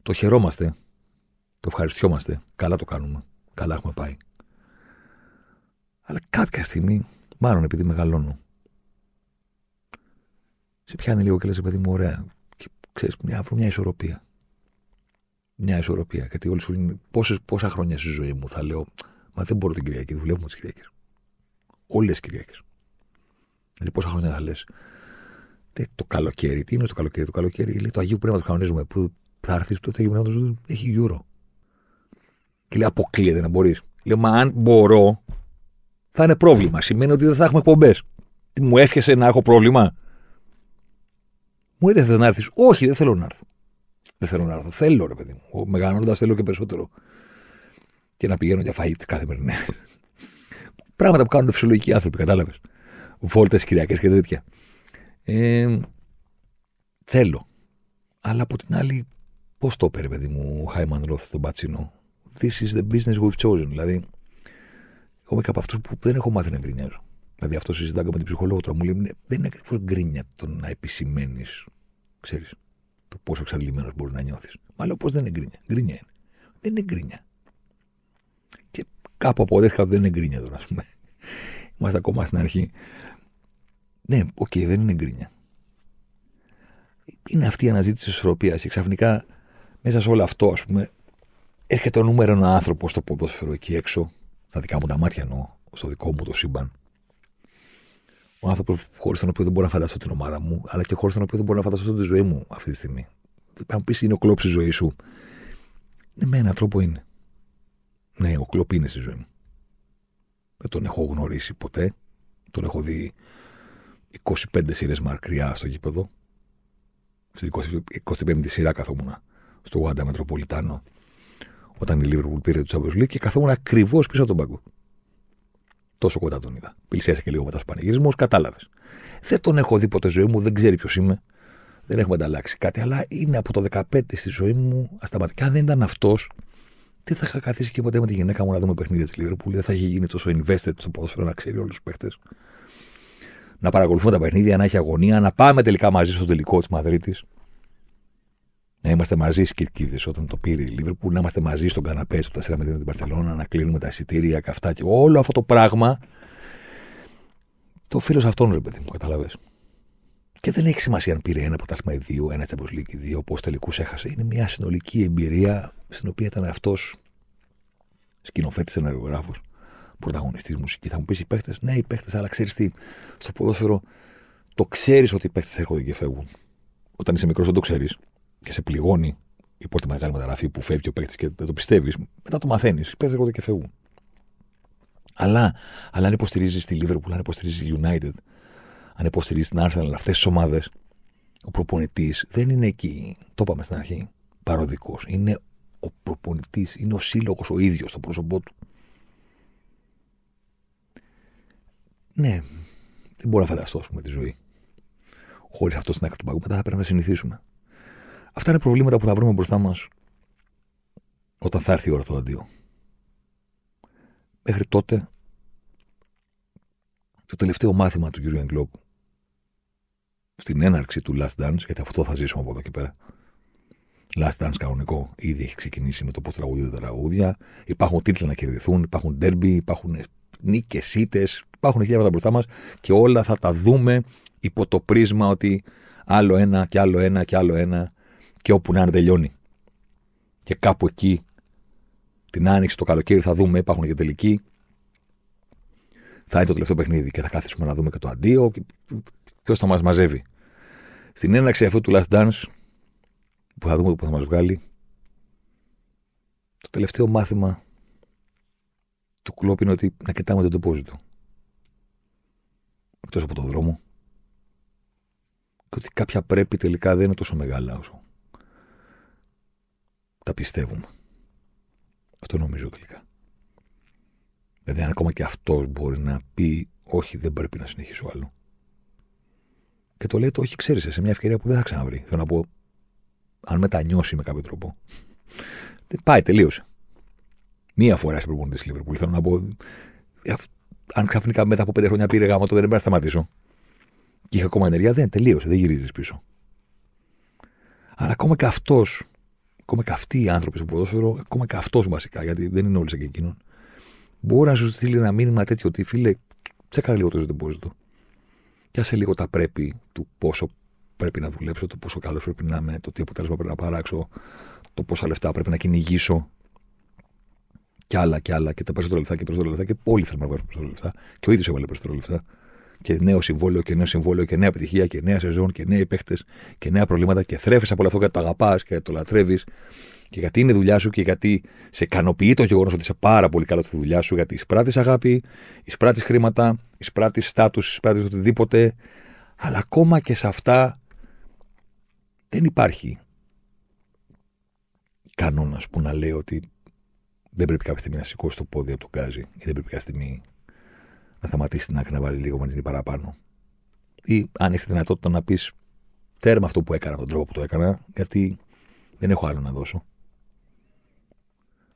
Το χαιρόμαστε. Το ευχαριστιόμαστε. Καλά το κάνουμε. Καλά έχουμε πάει. Αλλά κάποια στιγμή Μάλλον επειδή μεγαλώνω. Σε πιάνει λίγο και λες, παιδί μου, ωραία. Και ξέρεις, μια, μια ισορροπία. Μια ισορροπία. Γιατί όλοι σου λένε πόσες, πόσα χρόνια στη ζωή μου θα λέω, Μα δεν μπορώ την Κυριακή, δουλεύουμε τις Κυριακές. Όλες τις Κυριακές. Δηλαδή πόσα χρόνια θα λες. Το καλοκαίρι, τι είναι το καλοκαίρι, το καλοκαίρι λέει το Αγίου Πνεύμα το κανονίζουμε. Που θα έρθεις του Αγίου Πνεύματος έχει γιούρο. Και λέει αποκλείεται να μπορείς. Λέω, μα αν μπορώ, θα είναι πρόβλημα. Σημαίνει ότι δεν θα έχουμε εκπομπές. Μου εύχεσαι να έχω πρόβλημα; Μου είπε θες να έρθεις. Όχι, δεν θέλω να έρθω. Δεν θέλω να έρθω. Θέλω, ρε παιδί μου. Μεγαλώνοντας θέλω και περισσότερο. Και να πηγαίνω για φαΐ κάθε μέρα. Πράγματα που κάνουν φυσιολογικοί άνθρωποι, κατάλαβες. Βόλτες Κυριακές και τέτοια. Ε, θέλω. Αλλά από την άλλη, πώς το είπε, παιδί μου, ο Χάιμαν Ρόθ στον Πατσίνο; This is the business we've chosen. Δηλαδή, εγώ είμαι και από αυτούς που δεν έχω μάθει να γκρινιάζω. Δηλαδή, αυτό συζητάω με την ψυχολόγο τώρα μου λέει: Δεν είναι ακριβώς γκρίνια το να επισημαίνεις, ξέρεις, το πόσο εξαντλημένος μπορεί να νιώθεις. Μα λέω πώς δεν είναι γκρίνια; Γκρίνια είναι. Δεν είναι γκρίνια. Και κάπου αποδέχτηκα ότι δεν είναι γκρίνια τώρα, ας πούμε. Είμαστε ακόμα στην αρχή. Ναι, OK, okay, δεν είναι γκρίνια. Είναι αυτή η αναζήτηση της ισορροπίας. Και ξαφνικά μέσα σε όλο αυτό, ας πούμε, έρχεται ο νούμερο ένα άνθρωπος στο ποδόσφαιρο εκεί έξω, στα δικά μου τα μάτια εννοώ, στο δικό μου το σύμπαν. Ο άνθρωπος χωρίς τον οποίο δεν μπορώ να φανταστώ την ομάδα μου, αλλά και χωρίς τον οποίο δεν μπορώ να φανταστώ τη ζωή μου αυτή τη στιγμή. Θα μου πεις είναι ο Κλοπ στη ζωή σου. Ναι, με έναν τρόπο είναι. Ναι, ο κλόπ είναι στη ζωή μου. Δεν τον έχω γνωρίσει ποτέ. Τον έχω δει 25 σειρές μακριά στο γήπεδο. Στην 25η σειρά καθόμουν στο Γουάντα Μετροπολιτάνο όταν η Λίβερπουλ πήρε το Champions League και καθόμουν ακριβώς πίσω από τον πάγκο. Τόσο κοντά τον είδα. Πλησίασε και λίγο μετά στους πανηγυρισμούς, κατάλαβες. Δεν τον έχω δει ποτέ ζωή μου, δεν ξέρει ποιος είμαι. Δεν έχουμε ανταλλάξει κάτι, αλλά είναι από το 15 στη ζωή μου ασταματικά. Αν δεν ήταν αυτός, δεν θα είχα καθίσει και ποτέ με τη γυναίκα μου να δούμε παιχνίδια της Λίβερπουλ. Δεν θα είχε γίνει τόσο invested στο ποδόσφαιρο να ξέρει όλους τους παίχτε. Να παρακολουθούμε τα παιχνίδια, να έχει αγωνία, να πάμε τελικά μαζί στο τελικό της Μαδρίτης. Να είμαστε μαζί στις Κυρκίδε όταν το πήρε η Λίβερπουλ, να είμαστε μαζί στον καναπέ στο 4 με την Παρσελόνα, να κλείνουμε τα εισιτήρια, καυτά και όλο αυτό το πράγμα. Το φίλος αυτόν, ρε παιδί μου, καταλαβέ. Και δεν έχει σημασία αν πήρε ένα ποτάσμα ή δύο, ένα τσαμποσλίκι ή δύο, πώ τελικούς έχασε. Είναι μια συνολική εμπειρία στην οποία ήταν αυτός σκηνοθέτης, ενεργογράφος, πρωταγωνιστής μουσικής. Θα μου πεις οι παίχτες, ναι, οι παίχτες, αλλά ξέρεις τι, στο ποδόσφαιρο το ξέρεις ότι οι παίχτες έρχονται και φεύγουν. Όταν είσαι μικρός δεν το ξέρεις και σε πληγώνει η πρώτη μεγάλη μεταγραφή που φεύγει ο παίκτη και δεν το πιστεύεις, μετά το μαθαίνεις. Οι παίκτε έρχονται και φεύγουν. Αλλά, αλλά αν υποστηρίζεις τη Liverpool, αν υποστηρίζεις τη United, αν υποστηρίζεις την Arsenal, αυτές τις ομάδες, ο προπονητής δεν είναι εκεί. Το είπαμε στην αρχή. Παροδικός. Είναι ο προπονητής, είναι ο σύλλογος ο ίδιος στο πρόσωπό του. Ναι, δεν μπορώ να φανταστώ με τη ζωή. Χωρίς αυτό στην άκρη του παγκού, μετά θα πρέπει να συνηθίσουμε. Αυτά είναι προβλήματα που θα βρούμε μπροστά μας όταν θα έρθει η ώρα του αντίο. Μέχρι τότε, το τελευταίο μάθημα του Julian Globe στην έναρξη του Last Dance, γιατί αυτό θα ζήσουμε από εδώ και πέρα. Last Dance κανονικό, ήδη έχει ξεκινήσει με το πώς τραγουδίζονται τα τραγούδια. Υπάρχουν τίτλοι να κερδιθούν, υπάρχουν derby, υπάρχουν νίκες, ήττες, υπάρχουν χιλιάδε μπροστά μας και όλα θα τα δούμε υπό το πρίσμα ότι άλλο ένα και άλλο ένα και άλλο ένα και όπου να είναι τελειώνει. Και κάπου εκεί, την άνοιξη, το καλοκαίρι θα δούμε, υπάρχουν και τελικοί. Θα είναι το τελευταίο παιχνίδι και θα κάθισουμε να δούμε και το αντίο. Ποιος θα μας μαζεύει. Στην έναρξη αυτού του Last Dance, που θα δούμε που θα μας βγάλει, το τελευταίο μάθημα του κλόπ είναι ότι να κοιτάμε τον τεπόζιτο. Εκτός από τον δρόμο. Και ότι κάποια πρέπει τελικά δεν είναι τόσο μεγάλα όσο τα πιστεύουμε. Αυτό νομίζω τελικά. Δηλαδή, αν ακόμα και αυτός μπορεί να πει, Όχι, δεν πρέπει να συνεχίσω άλλο. Και το λέει το όχι, ξέρει, σε μια ευκαιρία που δεν θα ξαναβρει. Θέλω να πω, αν μετανιώσει με κάποιο τρόπο. Πάει, τελείωσε. Μία φορά σε προπονητή τη Λίβερπουλ. Θέλω να πω, αν ξαφνικά μετά από πέντε χρόνια πήρε γάμο, το δεν πρέπει να σταματήσω. Και είχα ακόμα ενεργεία, δεν τελείωσε, δεν γυρίζεις πίσω. Αλλά ακόμα και αυτός ακόμα και αυτοί οι άνθρωποι στο ποδόσφαιρο, ακόμα και αυτός βασικά, γιατί δεν είναι όλοι σε εκείνον, μπορεί να σου στείλει ένα μήνυμα τέτοιο ότι φίλε, τσέκα λίγο το ζωτοπόζητο. Και άσε λίγο τα πρέπει του πόσο πρέπει να δουλέψω, το πόσο καλός πρέπει να είμαι, το τι αποτέλεσμα πρέπει να παράξω, το πόσα λεφτά πρέπει να κυνηγήσω. Και άλλα και άλλα και τα περισσότερα λεφτά και περισσότερα λεφτά. Και όλοι θέλουμε να βάλουμε περισσότερα λεφτά. Και ο ίδιος έβαλε περισσότερα λεφτά και νέο συμβόλαιο και νέο συμβόλαιο και νέα επιτυχία και νέα σεζόν και νέοι παίχτες και νέα προβλήματα και θρέφει από όλο αυτό γιατί το αγαπάς και το λατρεύεις και γιατί είναι δουλειά σου και γιατί σε ικανοποιεί το γεγονός ότι είσαι πάρα πολύ καλός στη δουλειά σου, γιατί εισπράττεις αγάπη, εισπράττεις χρήματα, εισπράττεις στάτους, εισπράττεις οτιδήποτε. Αλλά ακόμα και σε αυτά δεν υπάρχει κανόνας που να λέει ότι δεν πρέπει κάποια στιγμή να σηκώσει το πόδι από τον γκάζι ή δεν πρέπει κάποια στιγμή να σταματήσει την άκρη να βάλει λίγο βενζίνη παραπάνω. Ή αν έχει τη δυνατότητα να πεις τέρμα αυτό που έκανα, τον τρόπο που το έκανα, γιατί δεν έχω άλλο να δώσω.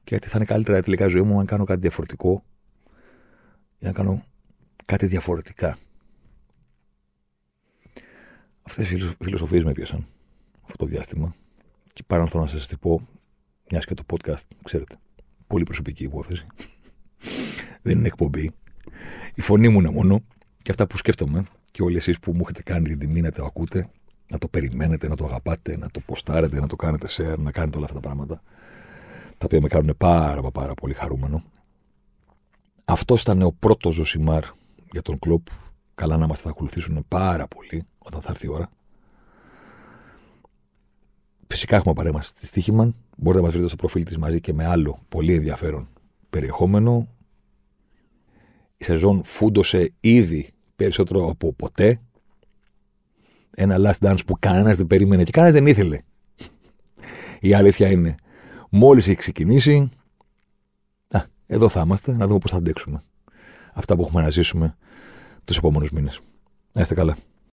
Και γιατί θα είναι καλύτερα τελικά η ζωή μου αν κάνω κάτι διαφορετικό ή να κάνω κάτι διαφορετικά. Αυτές οι φιλοσοφίες με έπιασαν. Αυτό το διάστημα. Και πάρα θέλω να σας την πω, μιας και το podcast, ξέρετε, πολύ προσωπική υπόθεση. Δεν είναι εκπομπή. Η φωνή μου είναι μόνο και αυτά που σκέφτομαι και όλοι εσείς που μου έχετε κάνει την τιμή να το ακούτε, να το περιμένετε, να το αγαπάτε, να το ποστάρετε, να το κάνετε share, να κάνετε όλα αυτά τα πράγματα. Τα οποία με κάνουν πάρα, μα πάρα πολύ χαρούμενο. Αυτό ήταν ο πρώτος Ζωσιμάρ για τον κλοπ. Καλά να μας θα ακολουθήσουν πάρα πολύ όταν θα έρθει η ώρα. Φυσικά έχουμε παρέμβαση στη Στίχημαν. Μπορείτε να μας βρείτε στο προφίλ της μαζί και με άλλο πολύ ενδιαφέρον περιεχόμενο. Η σεζόν φούντωσε ήδη περισσότερο από ποτέ. Ένα last dance που κανένας δεν περίμενε και κανένας δεν ήθελε. Η αλήθεια είναι, μόλις έχει ξεκινήσει, α, εδώ θα είμαστε, να δούμε πώς θα αντέξουμε αυτά που έχουμε να ζήσουμε τους επόμενους μήνες. Να είστε καλά.